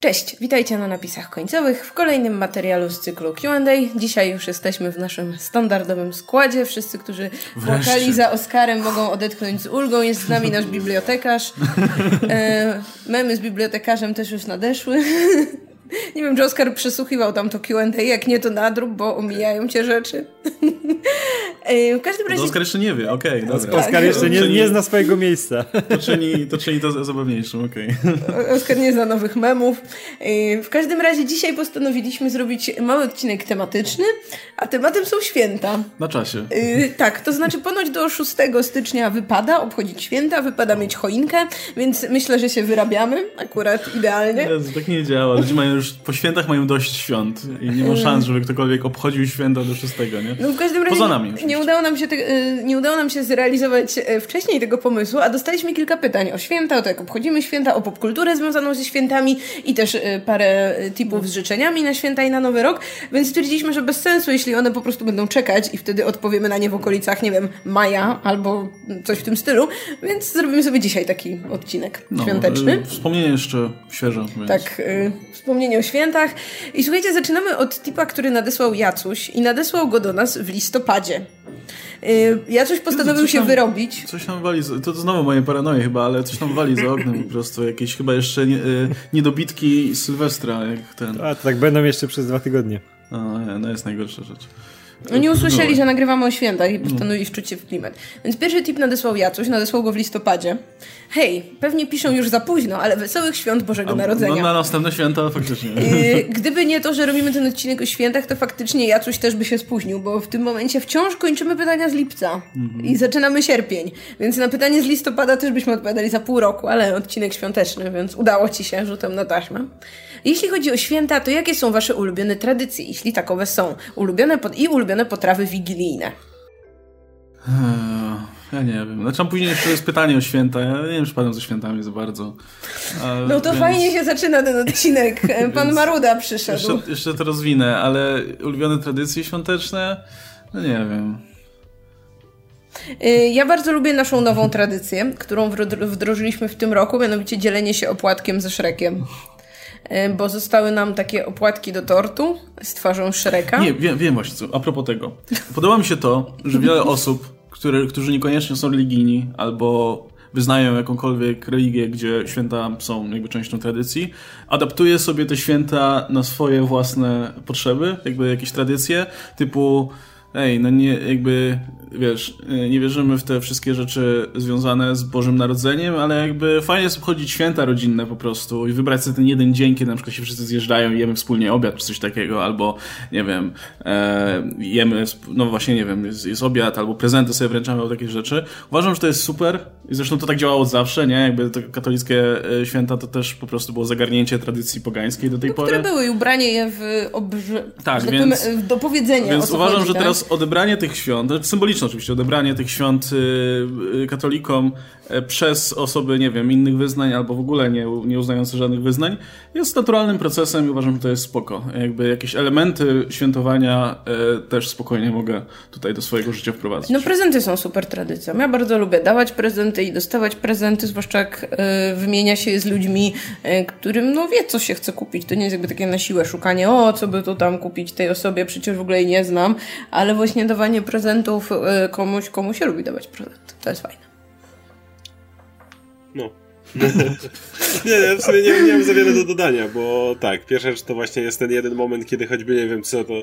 Cześć, witajcie na napisach końcowych w kolejnym materiału z cyklu QA. Dzisiaj już jesteśmy w naszym standardowym składzie. Wszyscy, którzy płakali za Oscarem, mogą odetchnąć z ulgą. Jest z nami nasz bibliotekarz. E, memy z bibliotekarzem też już nadeszły. Nie wiem, czy Oskar przesłuchiwał tam to Q&A, jak nie to nadrób, bo omijają cię rzeczy. W każdym razie... Oskar jeszcze nie wie, okej. Okay, Oskar, Oskar jeszcze nie, nie zna swojego miejsca. To czyni to, czyni to zabawniejszym, okej. Okay. Oskar nie zna nowych memów. W każdym razie dzisiaj postanowiliśmy zrobić mały odcinek tematyczny, a tematem są święta. Na czasie. Tak, to znaczy ponoć do 6 stycznia wypada obchodzić święta, wypada mieć choinkę, więc myślę, że się wyrabiamy akurat idealnie. Jezu, tak nie działa. Ludzie mają już po świętach mają dość świąt i nie ma szans, żeby ktokolwiek obchodził święta do 6, nie? No w każdym razie Poza nami nie udało, nam się te, y, nie udało nam się zrealizować e, wcześniej tego pomysłu, a dostaliśmy kilka pytań o święta, o to jak obchodzimy święta, o popkulturę związaną ze świętami i też y, parę tipów z życzeniami na święta i na Nowy Rok, więc stwierdziliśmy, że bez sensu, jeśli one po prostu będą czekać i wtedy odpowiemy na nie w okolicach, nie wiem, maja albo coś w tym stylu, więc zrobimy sobie dzisiaj taki odcinek no, świąteczny. Y, wspomnienie jeszcze świeże. Więc. Tak, y, wspomnienie o świętach. I słuchajcie, zaczynamy od tipa, który nadesłał Jacuś i nadesłał go do nas w listopadzie. Y, Jacuś postanowił się wyrobić. Coś nam wali, to, to znowu moje paranoje chyba, ale coś nam wali za oknem po prostu. Jakieś chyba jeszcze nie, y, niedobitki Sylwestra, jak ten. A, to tak będą jeszcze przez dwa tygodnie. A, no jest najgorsza rzecz. Oni usłyszeli, że nagrywamy o świętach i postanowili wczuć się w klimat. Więc pierwszy tip nadesłał Jacuś, nadesłał go w listopadzie. Hej, pewnie piszą już za późno, ale wesołych świąt Bożego A, Narodzenia. No na następne święta faktycznie. Yy, gdyby nie to, że robimy ten odcinek o świętach, to faktycznie Jacuś też by się spóźnił, bo w tym momencie wciąż kończymy pytania z lipca mhm. i zaczynamy sierpień. Więc na pytanie z listopada też byśmy odpowiadali za pół roku, ale odcinek świąteczny, więc udało ci się rzutem na taśmę. Jeśli chodzi o święta, to jakie są wasze ulubione tradycje, jeśli takowe są? Ulubione pod... i ulubione potrawy wigilijne. Ja nie wiem. Znaczy, później jeszcze jest pytanie o święta. Ja nie wiem, czy padam ze świętami za bardzo. no to więc... fajnie się zaczyna ten odcinek. Pan Maruda przyszedł. Jeszcze, jeszcze to rozwinę, ale ulubione tradycje świąteczne? No nie wiem. Y, ja bardzo lubię naszą nową tradycję, którą wdrożyliśmy w tym roku, mianowicie dzielenie się opłatkiem ze Szrekiem. E, bo zostały nam takie opłatki do tortu z twarzą Shreka. Nie, wiem, wiem właśnie co. A propos tego. Podoba mi się to, że wiele osób, które, którzy niekoniecznie są religijni albo wyznają jakąkolwiek religię, gdzie święta są jakby częścią tradycji, adaptuje sobie te święta na swoje własne potrzeby, jakby jakieś tradycje, typu ej, no nie, jakby, wiesz, y, nie wierzymy w te wszystkie rzeczy związane z Bożym Narodzeniem, ale jakby fajnie jest obchodzić święta rodzinne po prostu i wybrać sobie ten jeden dzień, kiedy na przykład się wszyscy zjeżdżają i jemy wspólnie obiad czy coś takiego, albo, nie wiem, e, jemy, no właśnie, nie wiem, jest, jest obiad, albo prezenty sobie wręczamy, albo takie rzeczy. Uważam, że to jest super i zresztą to tak działało od zawsze, nie? Jakby te katolickie e, święta to też po prostu było zagarnięcie tradycji pogańskiej do tej no, pory. Które były i ubranie je w obrze... Tak, więc... do powiedzenia. Więc uważam, chodzi, że tak? teraz odebranie tych świąt, symboliczne oczywiście, odebranie tych świąt y, y, katolikom e, przez osoby, nie wiem, innych wyznań albo w ogóle nie, nie uznające żadnych wyznań jest naturalnym procesem i uważam, że to jest spoko. Jakby jakieś elementy świętowania e, też spokojnie mogę tutaj do swojego życia wprowadzić. No prezenty są super tradycją. Ja bardzo lubię dawać prezenty i dostawać prezenty, zwłaszcza jak e, wymienia się z ludźmi, którym no wie, co się chce kupić. To nie jest jakby takie na siłę szukanie, o, co by to tam kupić tej osobie, przecież w ogóle jej nie znam, ale właśnie dawanie prezentów y, komuś, komu się lubi dawać prezent. To jest fajne. No. nie, ja w sumie nie, nie mam za wiele do dodania, bo tak, pierwsza rzecz to właśnie jest ten jeden moment, kiedy choćby nie wiem co, to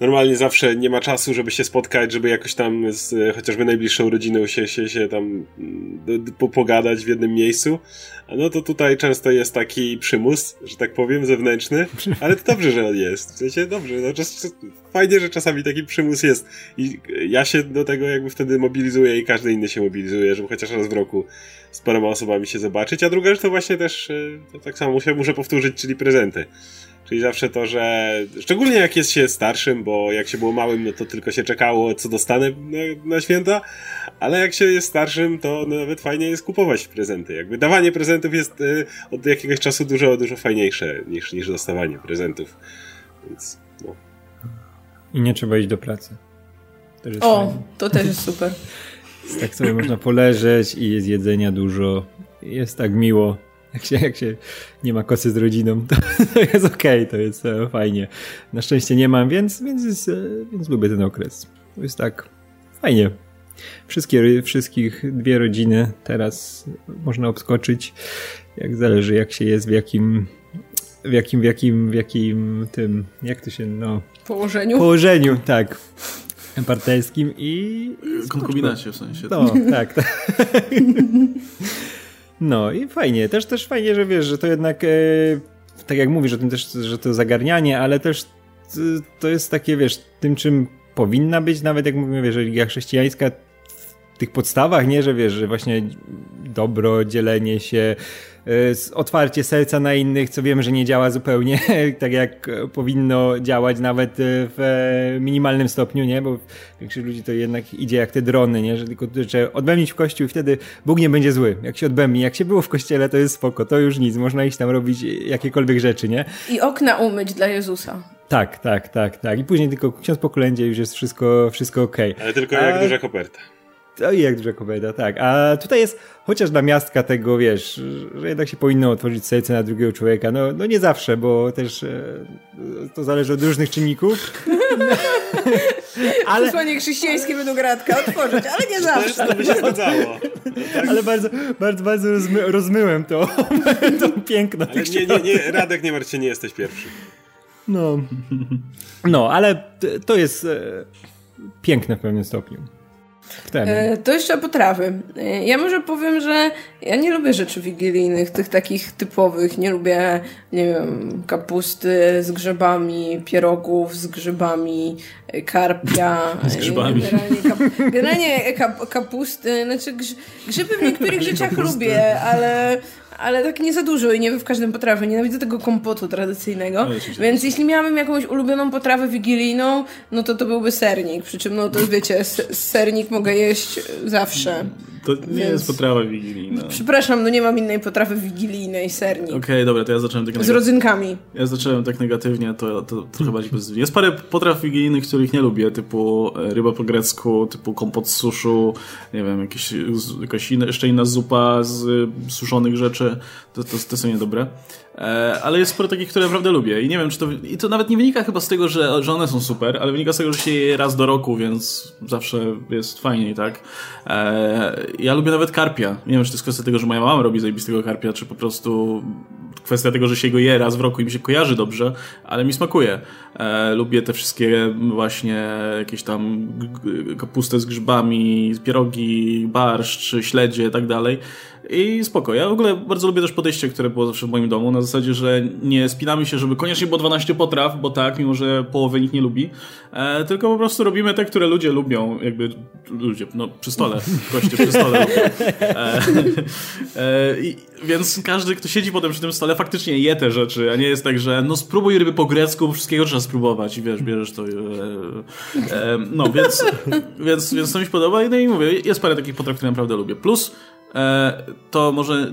normalnie zawsze nie ma czasu, żeby się spotkać, żeby jakoś tam z chociażby najbliższą rodziną się, się, się tam mm, pogadać w jednym miejscu. No to tutaj często jest taki przymus, że tak powiem, zewnętrzny, ale to dobrze, że on jest. W sensie dobrze, no czas, fajnie, że czasami taki przymus jest. I ja się do tego jakby wtedy mobilizuję i każdy inny się mobilizuje, żeby chociaż raz w roku z paroma osobami się zobaczyć. A druga rzecz to właśnie też, e, to tak samo muszę, muszę powtórzyć, czyli prezenty. Czyli zawsze to, że szczególnie jak jest się starszym, bo jak się było małym, no to tylko się czekało, co dostanę na, na święta, ale jak się jest starszym, to nawet fajnie jest kupować prezenty. Jakby dawanie prezentów jest y, od jakiegoś czasu dużo, dużo fajniejsze niż, niż dostawanie prezentów. Więc, no. I nie trzeba iść do pracy. o, fajne. to też jest super. tak sobie można poleżeć i jest jedzenia dużo. Jest tak miło Jak się, jak się nie ma kosy z rodziną, to, to jest okej, okay, to jest e, fajnie. Na szczęście nie mam, więc, więc, jest, e, więc lubię ten okres. To jest tak fajnie. Wszystkie, wszystkich dwie rodziny teraz można obskoczyć. Jak zależy, jak się jest, w jakim, w jakim, w jakim, w jakim tym, jak to się, no... Położeniu? Położeniu, tak. Partnerskim i... i Konkubinacie w sensie. No, tak. tak. No i fajnie, też też fajnie, że wiesz, że to jednak, e, tak jak mówisz o tym też, że to zagarnianie, ale też to jest takie, wiesz, tym czym powinna być, nawet jak mówimy, wiesz, religia chrześcijańska w tych podstawach, nie, że wiesz, że właśnie dobro, dzielenie się, otwarcie serca na innych, co wiemy, że nie działa zupełnie tak jak powinno działać nawet y, w e, minimalnym stopniu, nie? Bo większość ludzi to jednak idzie jak te drony, nie? Że tylko trzeba odbębnić w kościół i wtedy Bóg nie będzie zły. Jak się odbębni, jak się było w kościele, to jest spoko, to już nic, można iść tam robić jakiekolwiek rzeczy, nie? I okna umyć dla Jezusa. Tak, tak, tak, tak. I później tylko ksiądz po kolędzie już jest wszystko, wszystko okej. Okay. Ale tylko jak A... duża koperta. To i jak duża kobieta, tak. A tutaj jest chociaż na miastka tego, wiesz, że jednak się powinno otworzyć serce na drugiego człowieka. No, no nie zawsze, bo też e, to zależy od różnych czynników. ale... Przesłanie chrześcijańskie będą gratka otworzyć, ale nie zawsze. To by się zgadzało. Tak. Ale bardzo, bardzo, bardzo rozmy, rozmyłem to, to piękno ale nie, nie, nie, Radek, nie martw się, nie jesteś pierwszy. No, no ale to jest e, piękne w pewnym stopniu. E, to jeszcze potrawy. E, ja może powiem, że ja nie lubię rzeczy wigilijnych, tych takich typowych. Nie lubię, nie wiem, kapusty z grzybami, pierogów z grzybami, e, karpia. Z grzybami. Generalnie, kap, generalnie kap, kapusty. Znaczy grzyby w niektórych rzeczach lubię, ale ale tak nie za dużo i nie w każdym potrawie. Nienawidzę tego kompotu tradycyjnego. No, Więc jeśli miałabym jakąś ulubioną potrawę wigilijną, no to to byłby sernik. Przy czym, no to wiecie, sernik mogę jeść zawsze. To nie Więc... jest potrawa wigilijna. Przepraszam, no nie mam innej potrawy wigilijnej, sernik. Okej, okay, dobra, to ja zacząłem tak Z rodzynkami. Ja zacząłem tak negatywnie, to, to trochę bardziej pozytywnie. Jest parę potraw wigilijnych, których nie lubię, typu e, ryba po grecku, typu kompot z suszu, nie wiem, jakieś, jakaś inna, jeszcze inna zupa z suszonych rzeczy. To, to, to są niedobre. E, ale jest sporo takich, które naprawdę lubię i nie wiem, czy to... I to nawet nie wynika chyba z tego, że, że one są super, ale wynika z tego, że się je raz do roku, więc zawsze jest fajniej, tak? E, ja lubię nawet karpia. Nie wiem, czy to jest kwestia tego, że moja mama robi zajebistego karpia, czy po prostu kwestia tego, że się go je raz w roku i mi się kojarzy dobrze, ale mi smakuje. E, lubię te wszystkie właśnie jakieś tam kapustę z grzybami, pierogi, barszcz, śledzie i tak dalej. I spoko. Ja w ogóle bardzo lubię też podejście, które było zawsze w moim domu, na zasadzie, że nie spinamy się, żeby koniecznie było 12 potraw, bo tak, mimo że połowę nikt nie lubi, e, tylko po prostu robimy te, które ludzie lubią, jakby ludzie, no przy stole, goście przy stole. E, e, i, więc każdy, kto siedzi potem przy tym stole, faktycznie je te rzeczy, a nie jest tak, że no spróbuj ryby po grecku, wszystkiego trzeba spróbować i wiesz, bierzesz to. E, e, no, więc, więc, więc to mi się podoba no i mówię, jest parę takich potraw, które naprawdę lubię. Plus to może,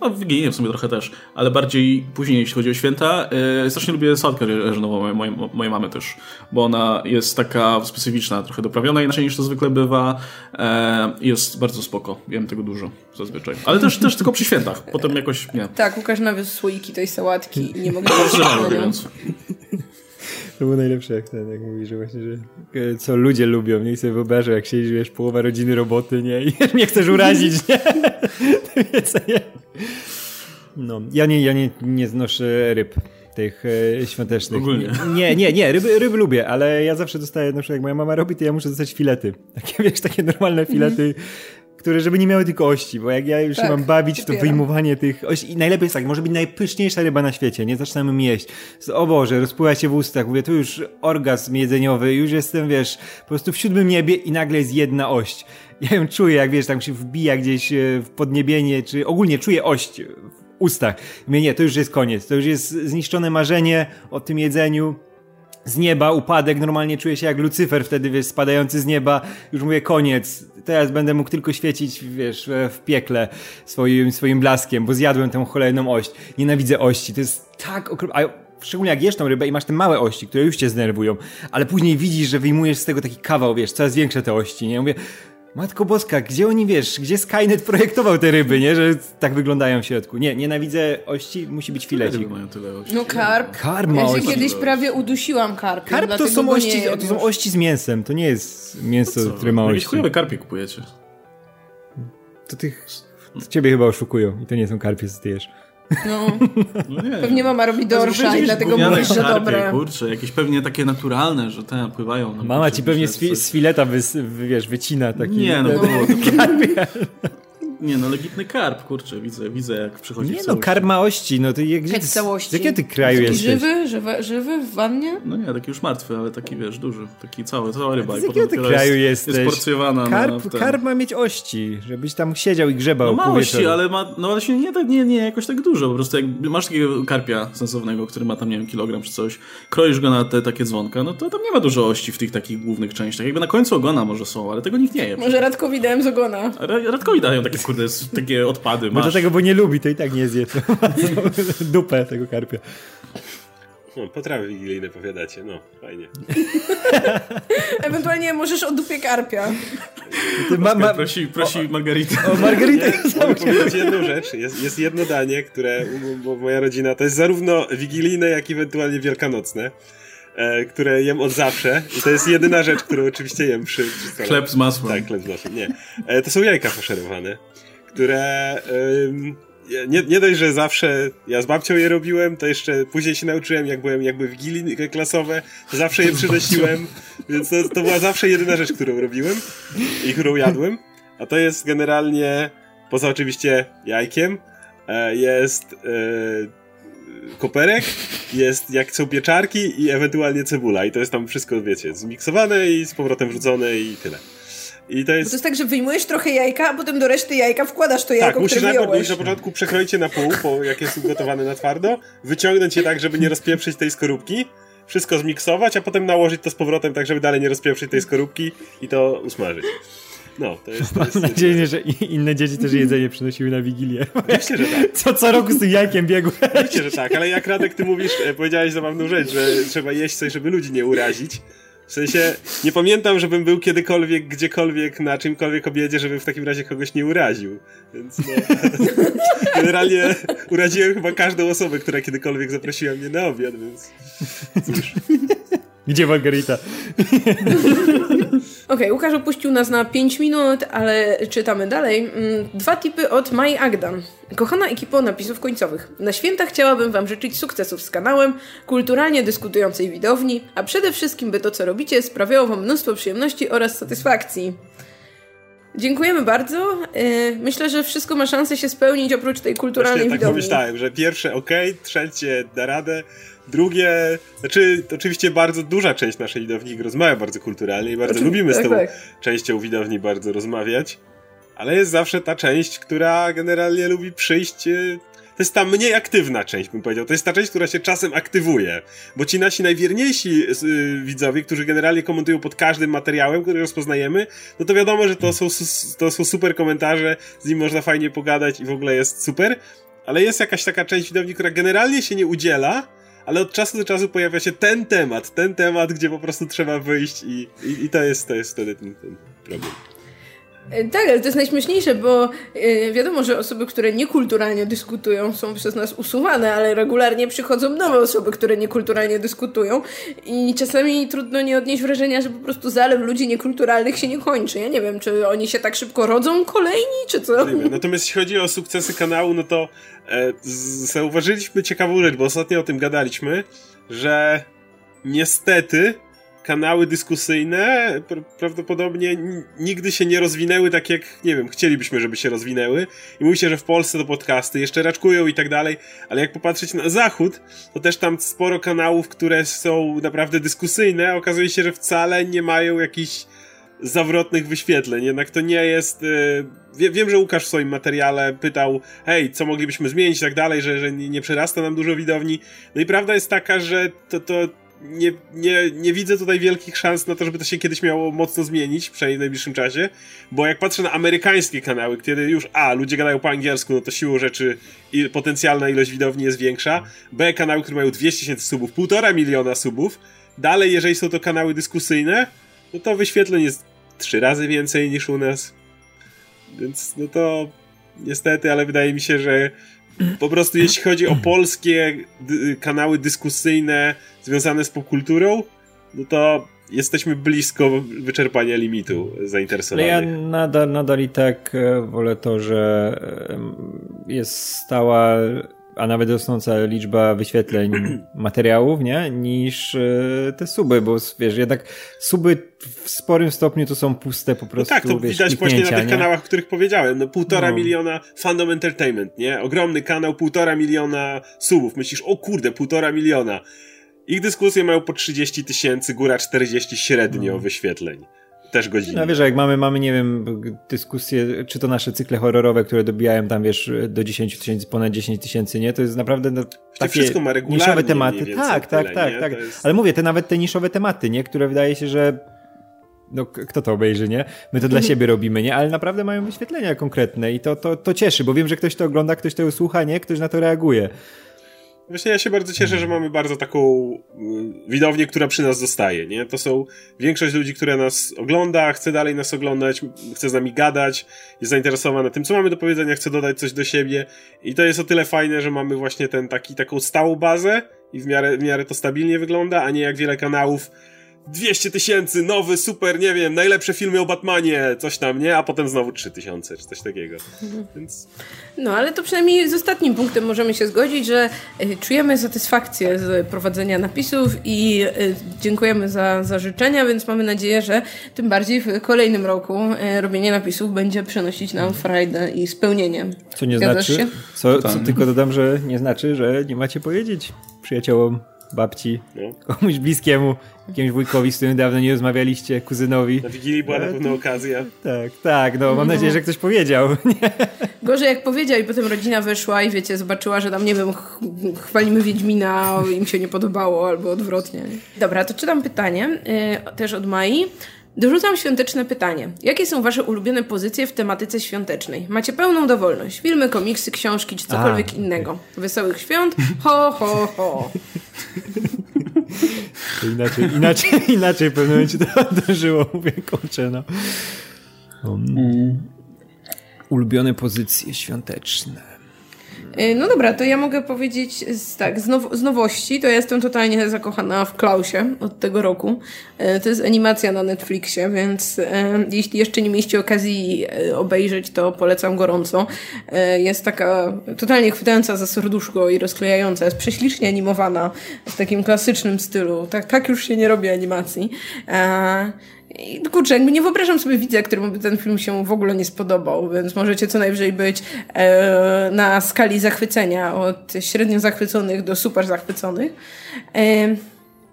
no Wigilię w sumie trochę też, ale bardziej później, jeśli chodzi o święta, e, strasznie lubię sałatkę ryżową mojej, mojej mamy też, bo ona jest taka specyficzna, trochę doprawiona inaczej niż to zwykle bywa, e, jest bardzo spoko, jem tego dużo zazwyczaj, ale też, też tylko przy świętach, potem jakoś nie. Tak, Łukasz nawiózł słoiki tej sałatki i nie mogę... No, więc. To było najlepsze, jak ten, jak mówi, że właśnie, że e, co ludzie lubią, nie? Sobie wyobrażę, jak siedzisz, wiesz, połowa rodziny roboty, nie? I nie chcesz urazić, nie? No, ja nie, ja nie, nie znoszę ryb tych e, świątecznych. Ogólnie. Nie, nie, nie, ryby, ryby lubię, ale ja zawsze dostaję, na przykład jak moja mama robi, to ja muszę dostać filety. Takie, wiesz, takie normalne filety które żeby nie miały tylko ości, bo jak ja już tak, się mam bawić w to wyjmowanie tych ości i najlepiej jest tak, może być najpyszniejsza ryba na świecie, nie zaczynamy jeść. O Boże, rozpływa się w ustach, mówię, tu już orgazm jedzeniowy, już jestem, wiesz, po prostu w siódmym niebie i nagle jest jedna ość. Ja ją czuję, jak wiesz, tam się wbija gdzieś e, w podniebienie, czy ogólnie czuję ość w ustach. Mówię, nie, to już jest koniec, to już jest zniszczone marzenie o tym jedzeniu, z nieba, upadek, normalnie czuję się jak Lucyfer wtedy, wiesz, spadający z nieba, już mówię koniec, teraz będę mógł tylko świecić, wiesz, w piekle swoim, swoim blaskiem, bo zjadłem tę cholerną ość. Nienawidzę ości, to jest tak okropne, szczególnie jak jesz tą rybę i masz te małe ości, które już cię zdenerwują, ale później widzisz, że wyjmujesz z tego taki kawał, wiesz, coraz większe te ości, nie? Mówię, Matko Boska, gdzie oni, wiesz, gdzie Skynet projektował te ryby, nie? Że tak wyglądają w środku. Nie, nienawidzę ości, musi być filecik. mają tyle ości. No karp. Karp ma Ja ości. kiedyś prawie udusiłam karpiem, Karp to są, nie ości, jem to są ości z mięsem, to nie jest mięso, Co? które ma Jakieś ości. chujowe karpie kupujecie. To tych, to ciebie chyba oszukują i to nie są karpie, co ty jesz. No, No nie. pewnie mama robi dorsza i dlatego mówisz, że dobre. kurczę, jakieś pewnie takie naturalne, że te pływają. No, Mama ci pewnie z, fi, z fileta wy- wiesz, wycina taki... Nie, no było to karpie. Nie no, legitny karp, kurczę, widzę, widzę jak przychodzi Nie w no, karp ma ości, no to jak, gdzie ty, z jakiego ty kraju Taki jesteś? żywy, żywy, żywy w wannie? No nie, taki już martwy, ale taki wiesz, duży, taki cały, cała ryba. Z jakiego ty kraju jest, jesteś? Jest porcjowana Karp, na karp ma mieć ości, żebyś tam siedział i grzebał No ma ości, ale ma, no ale się nie, tak- nie, nie jakoś tak dużo, po prostu jak masz takiego karpia sensownego, który ma tam, nie wiem, kilogram czy coś, kroisz go na te takie dzwonka, no to tam nie ma dużo ości w tych takich głównych częściach. Jakby na końcu ogona może są, ale tego nikt nie je. Może Radkowi dałem z ogona. Radkowi dają takie, kurde, takie odpady, Bo masz. tego, bo nie lubi, to i tak nie zje. Dupę tego karpia. No, potrawy wigilijne powiadacie, no, fajnie. Ewentualnie możesz o dupie karpia. Ty ma, ma, Prosi, prosi Margaritę. o Margaritę Mogę powiedzieć jedną rzecz. Jest, jest jedno danie, które bo moja rodzina to jest zarówno wigilijne, jak i ewentualnie wielkanocne, e, które jem od zawsze. I to jest jedyna rzecz, którą oczywiście jem przy, przy stole. Chleb z masłem. Tak, chleb z masłem. Nie. E, to są jajka faszerowane, które... ym, nie, nie dość, że zawsze ja z babcią je robiłem, to jeszcze później się nauczyłem, jak byłem jakby wigilii klasowe, to zawsze je przynosiłem, więc to, to była zawsze jedyna rzecz, którą robiłem i którą jadłem. A to jest generalnie, poza oczywiście jajkiem, e, jest e, koperek, jest jak są pieczarki i ewentualnie cebula. I to jest tam wszystko, wiecie, zmiksowane i z powrotem wrzucone i tyle. I to Bo to jest... jest tak, że wyjmujesz trochę jajka, a potem do reszty jajka wkładasz to jajko, Tak, musisz które najpierw musisz na początku przekroić je na pół, bo jak jest ugotowane na twardo, wyciągnąć je tak, żeby nie rozpieprzyć tej skorupki, wszystko zmiksować, a potem nałożyć to z powrotem tak, żeby dalej nie rozpieprzyć tej skorupki i to usmażyć. No, to jest... To jest Mam nadzieję, że inne dzieci też jedzenie przynosiły na Wigilię. Oczywiście, że tak. Co, co roku z tym jajkiem biegły. Oczywiście, że tak, ale jak Radek, ty mówisz, e, powiedziałeś zabawną rzecz, że trzeba jeść coś, żeby ludzi nie urazić. W sensie, nie pamiętam, żebym był kiedykolwiek, gdziekolwiek, na czymkolwiek obiedzie, żebym w takim razie kogoś nie uraził. Więc no, generalnie uraziłem chyba każdą osobę, która kiedykolwiek zaprosiła mnie na obiad, więc cóż. Gdzie Margarita? Okej, Łukasz opuścił nas na 5 minut, ale czytamy dalej. Mm, Dwa tipy od Mai Agdan. Kochana ekipo napisów końcowych. Na święta chciałabym Wam życzyć sukcesów z kanałem, kulturalnie dyskutującej widowni, a przede wszystkim, by to, co robicie, sprawiało Wam mnóstwo przyjemności oraz satysfakcji. Dziękujemy bardzo. Yy, Myślę, że wszystko ma szansę się spełnić oprócz tej kulturalnej Właśnie tak widowni. pomyślałem, że pierwsze ok, trzecie da radę, drugie, znaczy oczywiście bardzo duża część naszej widowni rozmawia bardzo kulturalnie i bardzo lubimy z tak, tą tak. częścią widowni bardzo rozmawiać, ale jest zawsze ta część, która generalnie lubi przyjść. e, To jest ta mniej aktywna część, bym powiedział. To jest ta część, która się czasem aktywuje. Bo ci nasi najwierniejsi y, widzowie, którzy generalnie komentują pod każdym materiałem, który rozpoznajemy, no to wiadomo, że to są, to są super komentarze, z nim można fajnie pogadać i w ogóle jest super. Ale jest jakaś taka część widowni, która generalnie się nie udziela, ale od czasu do czasu pojawia się ten temat, ten temat, gdzie po prostu trzeba wyjść i, i, i to, jest, to jest wtedy ten, ten problem. E, Tak, ale to jest najśmieszniejsze, bo e, wiadomo, że osoby, które niekulturalnie dyskutują, są przez nas usuwane, ale regularnie przychodzą nowe osoby, które niekulturalnie dyskutują i czasami trudno nie odnieść wrażenia, że po prostu zalew ludzi niekulturalnych się nie kończy. Ja nie wiem, czy oni się tak szybko rodzą kolejni, czy co? Nie wiem. Natomiast jeśli chodzi o sukcesy kanału, no to e, zauważyliśmy ciekawą rzecz, bo ostatnio o tym gadaliśmy, że niestety kanały dyskusyjne pr- prawdopodobnie nigdy się nie rozwinęły tak jak, nie wiem, chcielibyśmy, żeby się rozwinęły. I mówi się, że w Polsce to podcasty jeszcze raczkują i tak dalej, ale jak popatrzeć na zachód, to też tam sporo kanałów, które są naprawdę dyskusyjne, okazuje się, że wcale nie mają jakichś zawrotnych wyświetleń. Jednak to nie jest. y, Wie, wiem, że Łukasz w swoim materiale pytał, hej, co moglibyśmy zmienić i tak dalej, że, że nie, nie przerasta nam dużo widowni. No i prawda jest taka, że to, to nie, nie, nie widzę tutaj wielkich szans na to, żeby to się kiedyś miało mocno zmienić, przynajmniej w najbliższym czasie, bo jak patrzę na amerykańskie kanały, kiedy już A, ludzie gadają po angielsku, no to siłą rzeczy i potencjalna ilość widowni jest większa, B, kanały, które mają 200 tysięcy subów, półtora miliona subów, dalej, jeżeli są to kanały dyskusyjne, no to wyświetleń jest trzy razy więcej niż u nas. Więc no to niestety, ale wydaje mi się, że po prostu jeśli chodzi o polskie kanały dyskusyjne związane z popkulturą, no to jesteśmy blisko wyczerpania limitu zainteresowanych. Ale ja nadal, nadal i tak e, wolę to, że jest stała a nawet rosnąca liczba wyświetleń materiałów, nie? Niż e, te suby, bo wiesz, jednak suby w sporym stopniu to są puste po prostu. No tak, to wiesz, widać właśnie na tych nie? kanałach, o których powiedziałem. No półtora no. miliona Fandom Entertainment, nie? Ogromny kanał, półtora miliona subów. Myślisz, o kurde, półtora miliona. Ich dyskusje mają po 30 tysięcy, góra 40 średnio no. wyświetleń też godziny. No wiesz, jak mamy, mamy, nie wiem, dyskusje, czy to nasze cykle horrorowe, które dobijają tam, wiesz, do 10 tysięcy, ponad 10 tysięcy, nie? To jest naprawdę no, takie wszystko ma niszowe tematy. Tak, tak, tyle, tak, tak. Jest... Ale mówię, te nawet te niszowe tematy, nie? Które wydaje się, że no kto to obejrzy, nie? My to dla mhm. siebie robimy, nie? Ale naprawdę mają wyświetlenia konkretne i to, to, to cieszy, bo wiem, że ktoś to ogląda, ktoś to słucha, nie? Ktoś na to reaguje. Właśnie ja się bardzo cieszę, że mamy bardzo taką y, widownię, która przy nas zostaje, nie? To są większość ludzi, która nas ogląda, chce dalej nas oglądać, chce z nami gadać, jest zainteresowana tym, co mamy do powiedzenia, chce dodać coś do siebie i to jest o tyle fajne, że mamy właśnie ten taki, taką stałą bazę i w miarę, w miarę to stabilnie wygląda, a nie jak wiele kanałów 200 tysięcy, nowy, super, nie wiem, najlepsze filmy o Batmanie, coś tam, nie? A potem znowu 3000 czy coś takiego. Więc... No, ale to przynajmniej z ostatnim punktem możemy się zgodzić, że y, czujemy satysfakcję z prowadzenia napisów i y, dziękujemy za, za życzenia, więc mamy nadzieję, że tym bardziej w kolejnym roku y, robienie napisów będzie przynosić nam frajdę i spełnienie. Co nie Zgadzasz znaczy, co, co tylko dodam, że nie znaczy, że nie macie powiedzieć przyjaciołom babci, no. komuś bliskiemu, jakiemuś wujkowi, z którym dawno nie rozmawialiście, kuzynowi. Na Wigilii była na pewno okazja. Tak, tak, no mam nadzieję, że ktoś powiedział. Nie? Gorzej jak powiedział i potem rodzina wyszła i wiecie, zobaczyła, że tam, nie wiem, ch chwalimy Wiedźmina, im się nie podobało, albo odwrotnie. Dobra, to czytam pytanie, yy, też od Mai. Dorzucam świąteczne pytanie. Jakie są wasze ulubione pozycje w tematyce świątecznej? Macie pełną dowolność. Filmy, komiksy, książki czy cokolwiek A, innego. Wesołych świąt? Ho, ho, ho. To inaczej, inaczej, inaczej w pewnym momencie to dążyło, mówię, kurczę, no. Um, ulubione pozycje świąteczne. Y, no dobra, to ja mogę powiedzieć z, tak, z, now z, nowości, to ja jestem totalnie zakochana w Klausie od tego roku. Y, to jest animacja na Netflixie, więc y, jeśli jeszcze nie mieliście okazji obejrzeć, to polecam gorąco. Jest taka totalnie chwytająca za serduszko i rozklejająca, jest prześlicznie animowana w takim klasycznym stylu. Tak, tak już się nie robi animacji. I, kurczę, nie wyobrażam sobie widza, któremu by ten film się w ogóle nie spodobał, więc możecie co najwyżej być e, na skali zachwycenia od średnio zachwyconych do super zachwyconych. E,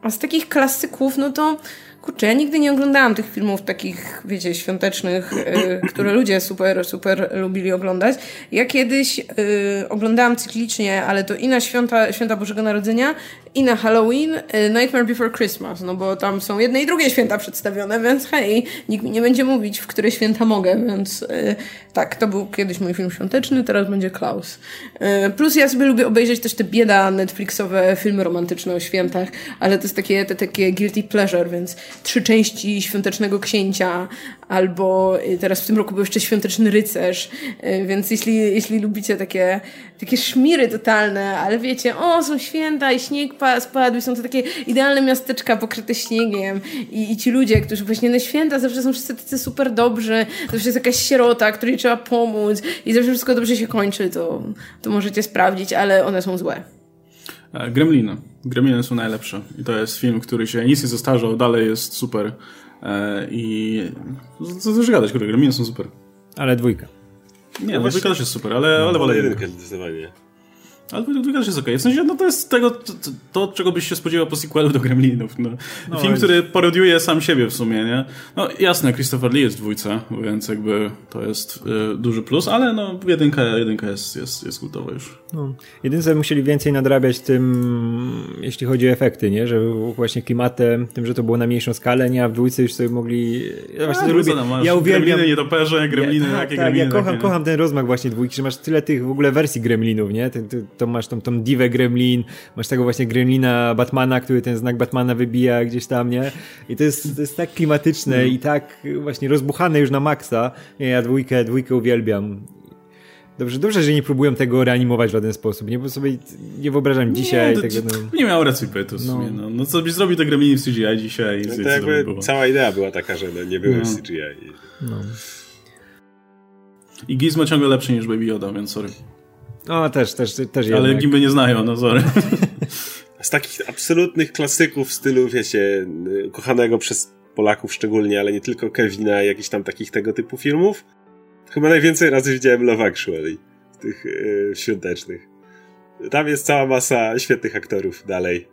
a z takich klasyków, no to Kurczę, ja nigdy nie oglądałam tych filmów takich, wiecie, świątecznych, y, które ludzie super, super lubili oglądać. Ja kiedyś y, oglądałam cyklicznie, ale to i na święta, święta Bożego Narodzenia, i na Halloween, y, Nightmare Before Christmas, no bo tam są jedne i drugie święta przedstawione, więc hej, nikt mi nie będzie mówić, w które święta mogę, więc y, tak, to był kiedyś mój film świąteczny, teraz będzie Klaus. Y, plus ja sobie lubię obejrzeć też te bieda Netflixowe filmy romantyczne o świętach, ale to jest takie, te, takie guilty pleasure, więc trzy części Świątecznego Księcia, albo teraz w tym roku był jeszcze Świąteczny Rycerz, więc jeśli, jeśli lubicie takie, takie szmiry totalne, ale wiecie, o, są święta i śnieg spadł i są to takie idealne miasteczka pokryte śniegiem i, i ci ludzie, którzy właśnie na święta zawsze są wszyscy tacy super dobrzy, zawsze jest jakaś sierota, której trzeba pomóc i zawsze wszystko dobrze się kończy, to, to możecie sprawdzić, ale one są złe. E, Gremliny. Gremliny są najlepsze. I to jest film, który się nic nie zestarzał, dalej jest super. E, I co też gadać, które Gremliny są super. Ale dwójka. Nie, no, dwójka też jest super, ale, ale wolę jedynkę zdecydowanie. Ale dwójka też jest okej. Okay. W sensie, no to jest tego, to, to, czego byś się spodziewał po sequelu do Gremlinów. No. no Film, który parodiuje sam siebie w sumie, nie? No jasne, Christopher Lee jest w dwójce, więc jakby to jest y, duży plus, ale no jedynka, jedynka jest, jest, jest kultowa już. No. Jedynce musieli więcej nadrabiać tym, jeśli chodzi o efekty, nie? Że właśnie klimatem, tym, że to było na mniejszą skalę, nie? A w dwójce już sobie mogli... Ja właśnie to lubię. Ja uwielbiam... Gremliny, nietoperze, gremliny, ja, tak, jakie tak, gremliny. Ja kocham, kocham ten rozmach właśnie dwójki, że masz tyle tych w ogóle wersji gremlinów, nie? Ten, ten, to masz tą, tą divę Gremlin, masz tego właśnie Gremlina Batmana, który ten znak Batmana wybija gdzieś tam, nie? I to jest, to jest tak klimatyczne mm. i tak właśnie rozbuchane już na maksa. Nie, ja dwójkę, dwójkę uwielbiam. Dobrze, dobrze, że nie próbują tego reanimować w żaden sposób, nie? Bo sobie nie wyobrażam nie, dzisiaj tego. No... Nie miał racji bytu w sumie, no. no. co byś zrobił te gremliny w CGI dzisiaj? No to jakby cała idea była taka, że no, nie były no. CGI. No. I Gizmo ciągle lepszy niż Baby Yoda, więc sorry. O, też, też, też Ale jednak. Gimby nie znają, no sorry. Z takich absolutnych klasyków w stylu, wiecie, kochanego przez Polaków szczególnie, ale nie tylko Kevina, jakichś tam takich tego typu filmów, Chyba najwięcej razy widziałem Love Actually, tych yy, świątecznych. Tam jest cała masa świetnych aktorów dalej.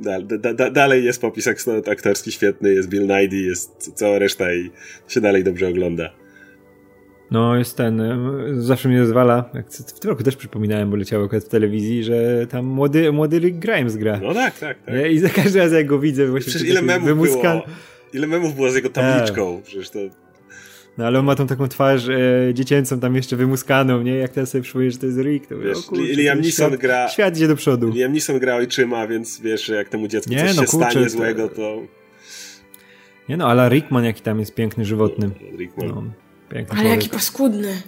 Da, da, da, dalej jest popis aktorski świetny, jest Bill Nighy, jest cała reszta i się dalej dobrze ogląda. No, jest ten, zawsze mnie zwala, w tym roku też przypominałem, bo leciało w telewizji, że tam młody, młody Rick Grimes gra. No tak, tak, tak. I za każdym razem jak go widzę, właśnie Przecież ile memów wymuska... było, ile memów było z jego tabliczką, tak. przecież to no ale on ma tą taką twarz e, dziecięcą tam jeszcze wymuskaną, nie? Jak teraz sobie przypomnisz, że to jest Rick, to wiesz, kurczę, Liam Neeson świat, gra... Świat idzie do przodu. Liam Neeson gra ojczyma, więc wiesz, jak temu dziecku nie, coś no, się kurczę, stanie złego, to... Nie no, ale Rickman jaki tam jest piękny, żywotny. Rickman. No, piękny ale człowiek. jaki paskudny.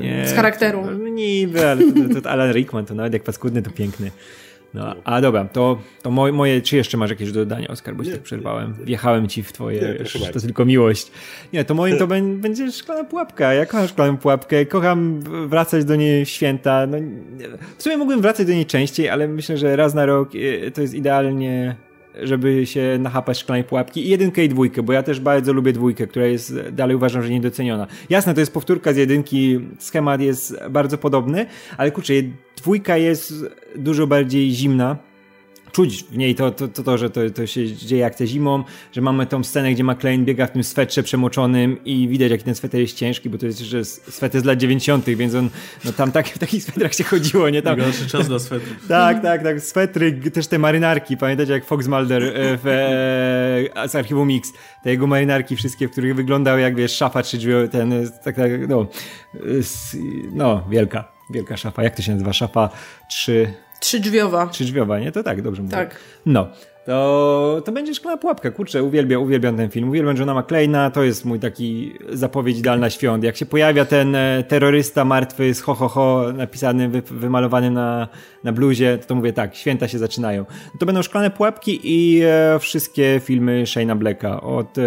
Nie, Z charakteru. No, niby, ale to, to, Alan Rickman to nawet jak paskudny, to piękny. No, a dobra, to, to moje, moje, czy jeszcze masz jakieś dodania, Oskar, bo się tak przerwałem. Wjechałem ci w twoje, nie, to tylko miłość. Nie, to moim to będzie szklana pułapka. Ja kocham szklaną pułapkę, kocham wracać do niej święta. No, w sumie mógłbym wracać do niej częściej, ale myślę, że raz na rok e, to jest idealnie żeby się nachapać szklanej pułapki i jedynkę i dwójkę, bo ja też bardzo lubię dwójkę, która jest dalej uważam, że niedoceniona. Jasne, to jest powtórka z jedynki, schemat jest bardzo podobny, ale kurczę, dwójka jest dużo bardziej zimna, czuć w niej to, to, to, to że to, to się dzieje akcja zimą, że mamy tą scenę, gdzie McLean biega w tym swetrze przemoczonym i widać, jaki ten sweter jest ciężki, bo to jest jeszcze sweter z lat 90., więc on, no tam tak, w takich swetrach się chodziło, nie? Tam, Gorszy czas dla swetry. tak, tak, tak, swetry, też te marynarki, pamiętacie jak Fox Mulder e, w, e, z Archiwum Mix, te jego marynarki wszystkie, w których wyglądały jak, wiesz, szafa czy drzwi, ten, tak, tak, no, no, wielka, wielka szafa, jak to się nazywa? Szafa 3... Trzydrzwiowa. Trzydrzwiowa, nie? To tak, dobrze mówię. Tak. No to, to będzie szklana pułapka. Kurczę, uwielbiam, uwielbiam ten film. Uwielbiam Johna McClane'a. To jest mój taki zapowiedź idealna świąt. Jak się pojawia ten e, terrorysta martwy z ho, ho, ho napisanym, wy, wymalowanym na, na bluzie, to, to mówię tak, święta się zaczynają. To będą szklane pułapki i e, wszystkie filmy Shane'a Blacka. Od e,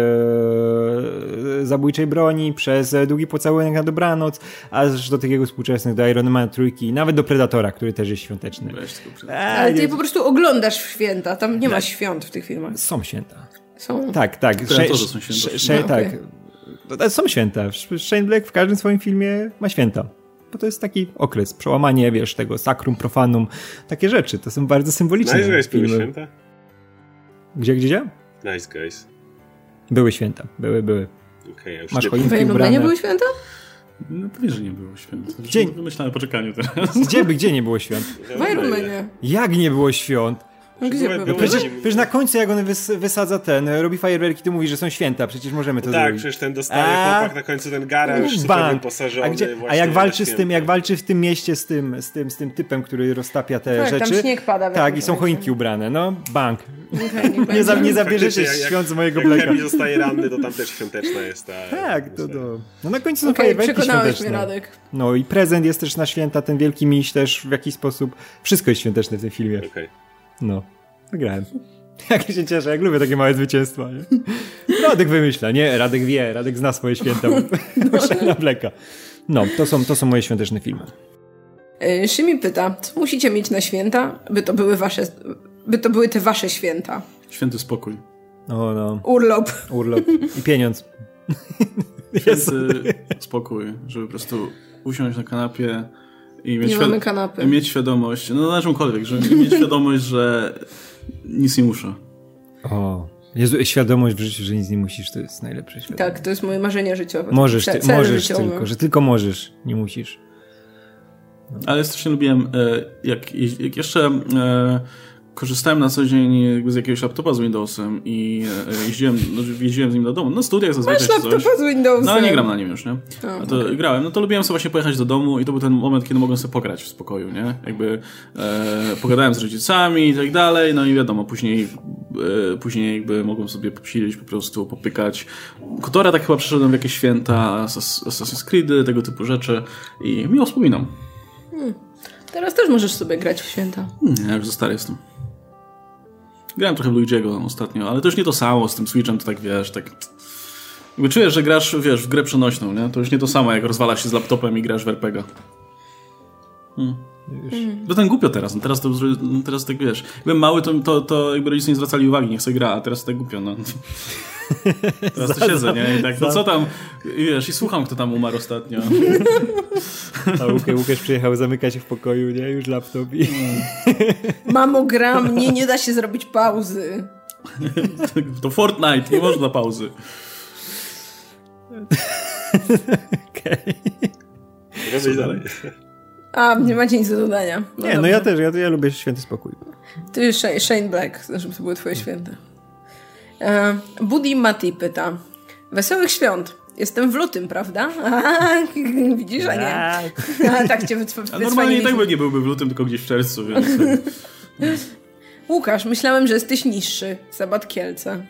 Zabójczej Broni, przez Długi Pocałunek na Dobranoc, aż do takiego współczesnych, do Iron Man trójki, nawet do Predatora, który też jest świąteczny. Ale ty po prostu oglądasz w święta, tam nie ma świąt w tych filmach. Są święta. Są? Tak, tak. Sze, to są święta. Sze, no, tak. Okay. Są święta. Shane Black w każdym swoim filmie ma święta. Bo to jest taki okres, przełamanie, wiesz, tego sakrum, profanum, takie rzeczy. To są bardzo symboliczne Nice Guys były święta? Gdzie, gdzie, gdzie? Nice Guys. Były święta, były, były. Okay, ja Masz choinki ubrane. nie były święta? No pewnie, że nie było świąt. Gdzie? Wymyślałem poczekaniu teraz. Gdzie, gdzie nie było świąt? W Ironmanie. Jak nie było świąt? No gdzie były? Przecież, przecież na końcu jak on wys, wysadza ten, robi fajerwerki, to mówi, że są święta, przecież możemy to no tak, zrobić. Tak, przecież ten dostaje a... chłopak na końcu ten garaż super wyposażony. A, gdzie, a jak walczy z tym, jak walczy w tym mieście z tym, z tym, z tym typem, który roztapia te tak, rzeczy. Tam śnieg pada. Tak, i są choinki ubrane, no bank. Okay, nie, za, nie zabierzecie świąt z mojego bleka. Jak zostaje ranny, to tam też świąteczna jest ta... Tak, to, to... No na końcu są okay, fajerwerki świąteczne. Mnie, Radek. No i prezent jest też na święta, ten wielki miś też w jakiś sposób. Wszystko jest świąteczne w tym filmie. Okay. No. Wygrałem. Jak się cieszę, jak lubię takie małe zwycięstwa. Nie? Radek wymyśla, nie? Radek wie, Radek zna swoje święta. na bleka. No, to są, to są moje świąteczne filmy. E, Szymi pyta, co musicie mieć na święta, by to były wasze, by to były te wasze święta? Święty spokój. O no. Urlop. Urlop. I pieniądz. Święty spokój, żeby po prostu usiąść na kanapie i mieć, świ- mieć świadomość, no na czymkolwiek, żeby mieć świadomość, że nic nie muszę. O, Jezu, świadomość w życiu, że nic nie musisz, to jest najlepsze świadomość. Tak, to jest moje marzenie życiowe. Możesz, ty, możesz tylko, że tylko możesz, nie musisz. No. Ale strasznie lubiłem, e, jak, jak jeszcze e, korzystałem na co dzień z jakiegoś laptopa z Windowsem i e, jeździłem, no, jeździłem z nim do domu. No studiach zazwyczaj Masz laptopa z Windowsem? No nie gram na nim już, nie? A to okay. grałem. No to lubiłem sobie właśnie pojechać do domu i to był ten moment, kiedy mogłem sobie pograć w spokoju, nie? Jakby e, pogadałem z rodzicami i tak dalej, no i wiadomo, później e, później jakby mogłem sobie posilić po prostu, popykać. Kotora tak chyba przeszedłem w jakieś święta, Assassin's Creed, tego typu rzeczy i miło wspominam. Hmm. Teraz też możesz sobie grać w święta. Nie, ja już za stary jestem. Grałem trochę Luigi'ego ostatnio, ale to już nie to samo z tym Switchem, to tak wiesz, tak... Jakby czujesz, że grasz, wiesz, w grę przenośną, nie? To już nie to samo, jak rozwalasz się z laptopem i grasz w RPG. Hmm. Hmm. To ten głupio teraz, no teraz to no teraz tak wiesz. Byłem mały, to, to, to jakby rodzice nie zwracali uwagi, niech sobie gra, a teraz tak głupio, no. Teraz to siedzę, nie? I tak, no co tam, i wiesz, i słucham, kto tam umarł ostatnio. A Łukasz, Łukasz przyjechał zamykać się w pokoju, nie? Już laptop i... Mamo, gram, nie, nie da się zrobić pauzy. To Fortnite, nie można pauzy. Okej. Okay. dalej. A, nie macie nic do dodania. No nie, dobrze. no ja też, ja, ja lubię święty spokój. Ty Shane Black, żeby to były twoje święte. E, Buddy Mati pyta. Wesołych świąt. Jestem w lutym, prawda? A, widzisz, a nie. A, tak cię wycofaliśmy. Normalnie i tak by nie byłby w lutym, tylko gdzieś w czerwcu, więc... Łukasz, myślałem, że jesteś niższy. Sabat Kielce.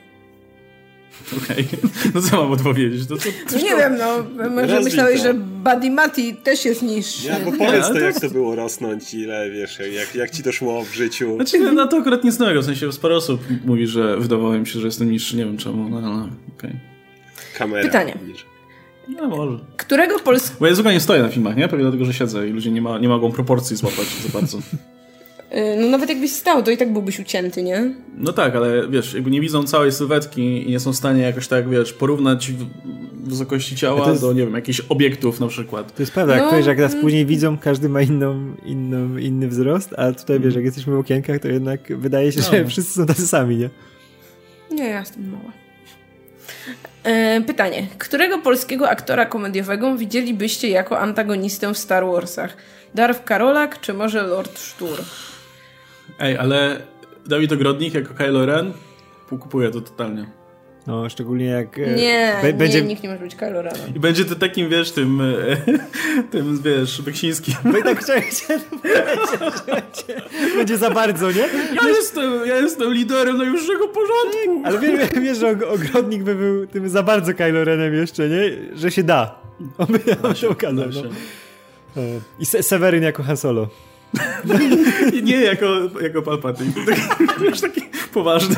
Okej. Okay. No co mam odpowiedzieć? To, to, to nie wiem, no. Może myślałeś, że Buddy Mati też jest niższy. Ja, bo powiedz to, jak to było rosnąć, ile, wiesz, jak, jak ci to szło w życiu. Znaczy, no, no to akurat nie znałem, w sensie sporo osób mówi, że wydawało mi się, że jestem niższy, nie wiem czemu, no, no okej. Okay. Kamera. Pytanie. No może. Którego polskiego... Bo ja zwykle nie stoję na filmach, nie? Pewnie dlatego, że siedzę i ludzie nie, ma, nie mogą proporcji złapać za bardzo. Y, no nawet jakbyś stał, to i tak byłbyś ucięty, nie? No tak, ale wiesz, jakby nie widzą całej sylwetki i nie są w stanie jakoś tak, wiesz, porównać wysokości ciała jest... do, nie wiem, jakichś obiektów na przykład. To jest prawda, jak no, jak nas mm. później widzą, każdy ma inną, inną, inny wzrost, a tutaj, wiesz, jak jesteśmy w okienkach, to jednak wydaje się, no. że wszyscy są tacy sami, nie? Nie, ja jestem mała. E, pytanie. Którego polskiego aktora komediowego widzielibyście jako antagonistę w Star Warsach? Darth Karolak czy może Lord Sztur? Ej, ale Dawid Ogrodnik jako Kylo Ren kupuje to totalnie. No, szczególnie jak... E, nie, be, będzie... nie, nikt nie może być Kylo Renem. I będzie to takim, wiesz, tym, e, tym wiesz, Beksińskim. Bo i tak chciałem, będzie, będzie za bardzo, nie? Ja jestem, ja jestem liderem najwyższego porządku. Ale wiesz, wiesz, że Ogrodnik by był tym za bardzo Kylo Renem jeszcze, nie? Że się da. On by on się okazał, no. E, I Seweryn jako Han Solo. nie jako, jako Palpatine. Już taki poważny.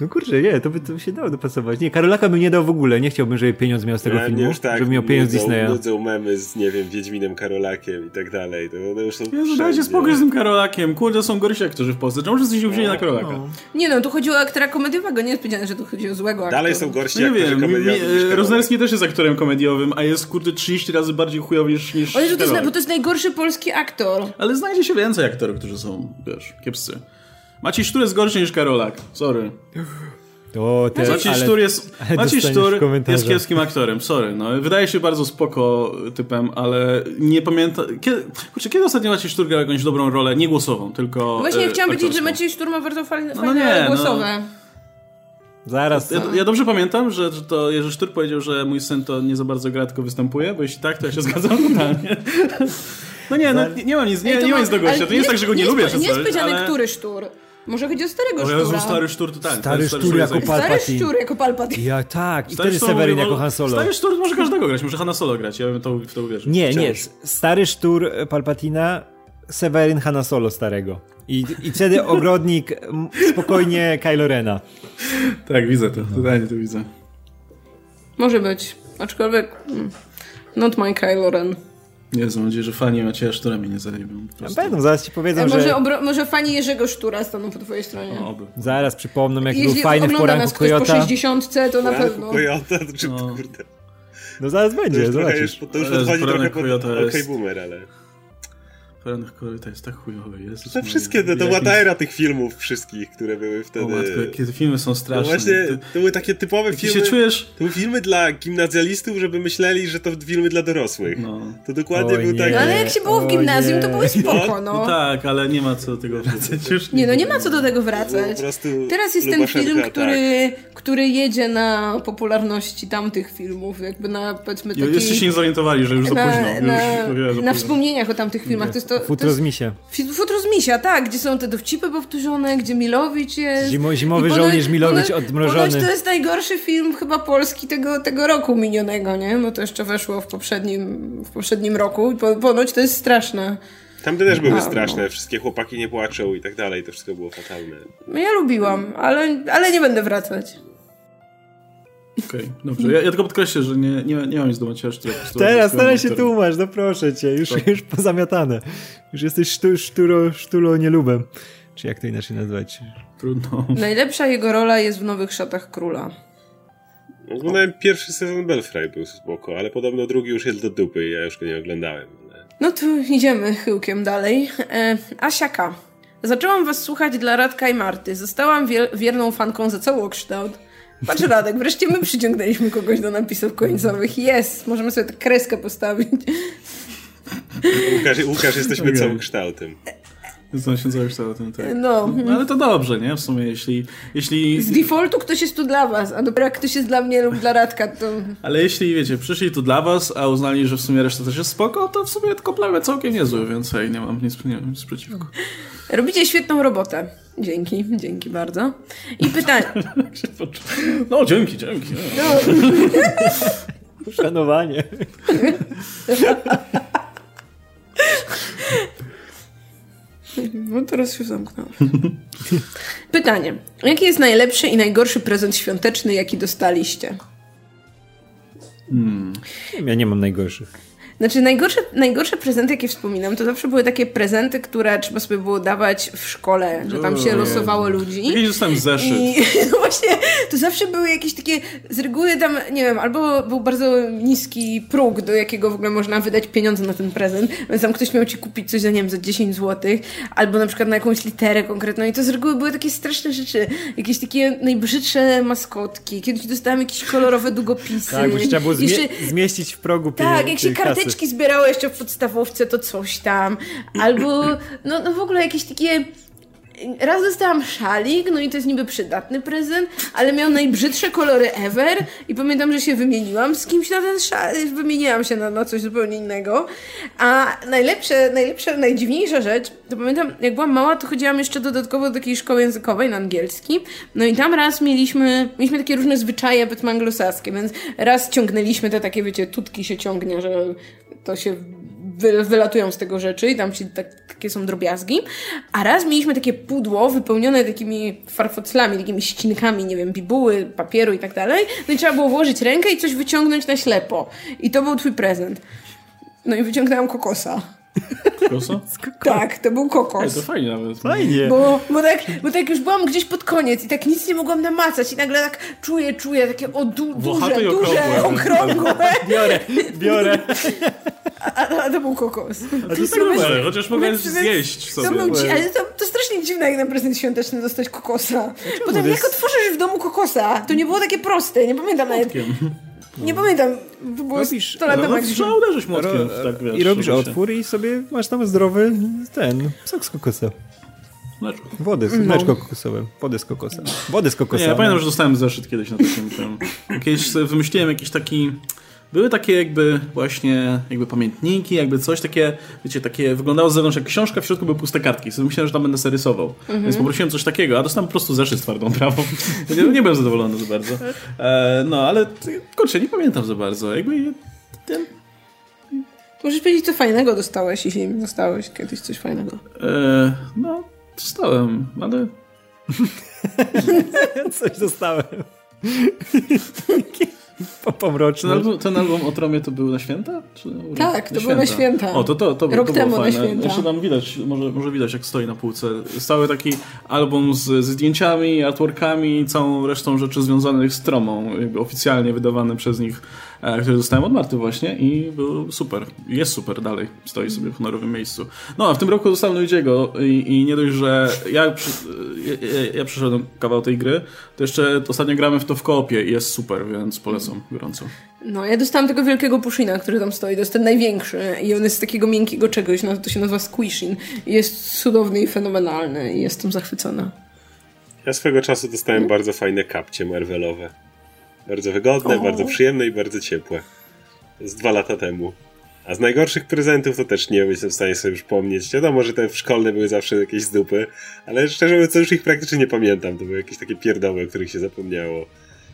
No kurczę, nie, to by, to by się dało dopasować. Nie, Karolaka bym nie dał w ogóle, nie chciałbym, żeby pieniądz miał z tego ja, filmu, już tak, żeby miał pieniądz nudzą, Disneya. Nudzą memy z, nie wiem, Wiedźminem Karolakiem i tak dalej. To, to już są Jezu, dajcie spokój z tym Karolakiem. Kurde, są gorsi aktorzy w Polsce. Czemu wszyscy się wzięli no, na Karolaka? No. Nie no, tu chodzi o aktora komediowego, nie jest powiedziane, że tu chodzi o złego aktora. Dalej są gorsi no, aktorzy komediowi Roznerski też jest aktorem komediowym, a jest, kurde, 30 razy bardziej chujowy niż, niż Ale to jest, bo to jest najgorszy polski aktor. Ale znajdzie się więcej aktorów, którzy są, wiesz, kiepscy. Maciej Sztur jest gorszy niż Karolak. Sorry. O, też, Maciej ale, Sztur, jest, Maciej Sztur jest kiepskim aktorem, sorry. No. Wydaje się bardzo spoko typem, ale nie pamiętam... Kiedy, kurczę, kiedy ostatnio Maciej Sztur grał jakąś dobrą rolę? Nie głosową, tylko no Właśnie e, chciałam powiedzieć, że Maciej Sztur ma bardzo fajne, no, no nie, no. głosowe. No. Zaraz. Ja, ja, dobrze pamiętam, że, że to Jerzy Sztur powiedział, że mój syn to nie za bardzo gra, tylko występuje, bo jeśli tak, to ja się zgadzam totalnie. No nie, no, nie, nie mam nic, nie, nie, nie ma nic do gościa. To nie jest tak, że go nie, nie lubię. Nie jest powiedziane, ale... który Sztur. Może chodzi o starego o Jezu, stary sztur to tak. Stary, stary sztur jako Palpatine. Stary sztur jako Palpatine. Ja tak. I stary wtedy Seweryn jako Han Solo. Stary sztur może każdego grać, może Han Solo grać. Ja bym to, w to uwierzył. Nie, nie. Stary sztur Palpatina, Seweryn Han Solo starego. I, I wtedy ogrodnik spokojnie Kylo Rena. Tak, widzę to. Totalnie to widzę. Może być. Aczkolwiek... Mm, not my Kylo Ren. Nie, mam nadzieję, że fani Macieja Sztura mnie nie zajebią. Ja będą, zaraz ci powiedzą, może, że... Obro, może fani Jerzego Sztura staną po twojej stronie. No, oby. Zaraz przypomną, jak Jeśli był fajny w poranku Kojota. po 60 to na pewno. Kojota, to czy, no. kurde. No zaraz będzie, to zobaczysz. to już podchodzi trochę pod OK Boomer, ale... To jest tak chujowy, Jezus To wszystkie, to, to była ta era tych filmów wszystkich, które były wtedy. O matko, jakie te filmy są straszne. No właśnie, to były takie typowe filmy. się czujesz? To były filmy dla gimnazjalistów, żeby myśleli, że to filmy dla dorosłych. No. To dokładnie był tak. No ale jak się było w gimnazjum, to były spoko, no. no. tak, ale nie ma co do tego wracać już. Nie, no nie ma co do tego wracać. Teraz jest ten film, który, tak. który jedzie na popularności tamtych filmów, jakby na powiedzmy taki... Jeszcze się nie zorientowali, że już za późno. Na, już, na wspomnieniach o tamtych filmach. To jest to, Futro z misia. Futro z misia, tak, gdzie są te dowcipy powtórzone, gdzie Milowicz jest. Zimo, zimowy ponoć, żołnierz Milowicz ponoć, odmrożony. Ponoć to jest najgorszy film chyba polski tego, tego roku minionego, nie? No to jeszcze weszło w poprzednim, w poprzednim roku. Ponoć to jest straszne. Tamte też były A, straszne, no. wszystkie chłopaki nie płaczą i tak dalej, to wszystko było fatalne. No ja lubiłam, ale, ale nie będę wracać. Okej, okay, dobrze. Ja, ja, tylko podkreślę, że nie, nie, nie mam nic do Macieja Teraz, teraz się tłumacz, no proszę cię, już, tak. już pozamiatane. Już jesteś sztu, szturo, sztulo nielubem. Czy jak to inaczej nazwać? Trudno. Najlepsza jego rola jest w Nowych Szatach Króla. Oglądałem pierwszy sezon Belfry, był spoko, ale podobno drugi już jest do dupy i ja już go nie oglądałem. Ale... No to idziemy chyłkiem dalej. E, Asiaka. Zaczęłam was słuchać dla Radka i Marty. Zostałam wierną fanką za całokształt. Patrz Radek, wreszcie my przyciągnęliśmy kogoś do napisów końcowych. Jest, możemy sobie tę kreskę postawić. Łukasz, Łukasz jesteśmy okay. całym kształtem. Się cały kształtem, tak. No. no. Ale to dobrze, nie? W sumie, jeśli, jeśli... Z defaultu ktoś jest tu dla was, a dopiero jak ktoś jest dla mnie lub dla Radka, to... Ale jeśli, wiecie, przyszli tu dla was, a uznali, że w sumie reszta też jest spoko, to w sumie komplement całkiem niezły, więc hej, nie mam nic, nie mam nic przeciwko. Robicie świetną robotę. Dzięki, dzięki bardzo. I pytanie. No, dzięki, dzięki. No. Szanowanie. No teraz się zamknąłem. Pytanie. Jaki jest najlepszy i najgorszy prezent świąteczny, jaki dostaliście? Hmm. Ja nie mam najgorszych. Znaczy najgorsze, najgorsze prezenty, jakie wspominam, to zawsze były takie prezenty, które trzeba sobie było dawać w szkole, że tam się losowało ludzi. Jakiś dostałem zeszyt. I no właśnie, to zawsze były jakieś takie, z reguły tam, nie wiem, albo był bardzo niski próg, do jakiego w ogóle można wydać pieniądze na ten prezent, więc tam ktoś miał ci kupić coś za, nie wiem, za 10 zł, albo na przykład na jakąś literę konkretną i to z reguły były takie straszne rzeczy, jakieś takie najbrzydsze maskotki, kiedyś dostałam jakieś kolorowe długopisy. Tak, bo trzeba było zmie zmieścić w progu Tak, jak się karteczki karteczki zbierało jeszcze w podstawówce, to coś tam. Albo, no, no w ogóle jakieś takie raz dostałam szalik, no i to jest niby przydatny prezent, ale miał najbrzydsze kolory ever i pamiętam, że się wymieniłam z kimś na ten szalik, wymieniłam się na, na coś zupełnie innego. A najlepsze, najlepsza, najdziwniejsza rzecz, to pamiętam, jak byłam mała, to chodziłam jeszcze dodatkowo do takiej szkoły językowej na angielski, no i tam raz mieliśmy, mieliśmy takie różne zwyczaje, powiedzmy anglosaskie, więc raz ciągnęliśmy te takie, wiecie, tutki się ciągnie, że to się wy, wylatują z tego rzeczy i tam się tak, takie są drobiazgi. A raz mieliśmy takie pudło wypełnione takimi farfoclami, takimi ścinkami, nie wiem, bibuły, papieru i tak dalej. No i trzeba było włożyć rękę i coś wyciągnąć na ślepo. I to był twój prezent. No i wyciągnęłam kokosa. Kokosa? Tak, to był kokos. Ej, to fajnie nawet. Fajnie. Bo, bo, tak, bo tak już byłam gdzieś pod koniec i tak nic nie mogłam namacać i nagle tak czuję, czuję takie o du, duże, duże, okrągłe. Biorę, biorę. A, a, to był kokos. A to super, chociaż mogę zjeść sobie. To był, ale to, to strasznie dziwne, jak na prezent świąteczny dostać kokosa. Potem jak otworzysz w domu kokosa, to nie było takie proste, nie pamiętam nawet. Nie pamiętam, to było robisz, 100 lat temu. No, trzeba uderzyć młotkiem. tak, wiesz, I robisz otwór i sobie masz tam zdrowy ten, sok z kokosa. Mleczko. Wody, no. mleczko kokosowe. Wody z kokosa. Wody z kokosa. Nie, ja pamiętam, że dostałem zeszyt kiedyś na takim tym. Kiedyś wymyśliłem jakiś taki były takie jakby właśnie jakby pamiętniki, jakby coś takie, wiecie, takie wyglądało z zewnątrz jak książka, w środku były puste kartki. Sobie myślałem, że tam będę sobie rysował. Mhm. Więc poprosiłem coś takiego, a dostałem po prostu zeszyt z twardą prawą. nie, nie byłem zadowolony za bardzo. E, no, ale kurczę, nie pamiętam za bardzo. Jakby ten... Możesz powiedzieć, co fajnego dostałeś, jeśli dostałeś kiedyś coś fajnego. E, no, dostałem, ale... coś dostałem. pomroczny. Ten album, ten album o Tromie to był na święta? Czy tak, to było na święta. O, to, to, to, Rok to temu było na fajne. święta. Jeszcze tam widać, może, może widać jak stoi na półce. Jest cały taki album z, ze zdjęciami, artworkami i całą resztą rzeczy związanych z Tromą, jakby oficjalnie wydawany przez nich, który dostałem od Marty właśnie i był super. Jest super dalej. Stoi sobie w honorowym miejscu. No, a w tym roku dostałem Luigiego i, i nie dość, że ja, przy, ja, ja, przyszedłem kawał tej gry, to jeszcze ostatnio gramy w to w koopie i jest super, więc polecam gorąco. No, ja dostałam tego wielkiego pushina, który tam stoi. To jest ten największy i on jest z takiego miękkiego czegoś, no, to się nazywa squishin. I jest cudowny i fenomenalny i jestem zachwycona. Ja swego czasu dostałem bardzo fajne kapcie Marvelowe. Bardzo wygodne, bardzo przyjemne i bardzo ciepłe. Z dwa lata temu. A z najgorszych prezentów to też nie jestem w stanie sobie przypomnieć. Wiadomo, że te szkolne były zawsze jakieś z dupy, ale szczerze mówiąc, już ich praktycznie nie pamiętam. To były jakieś takie pierdoły, o których się zapomniało.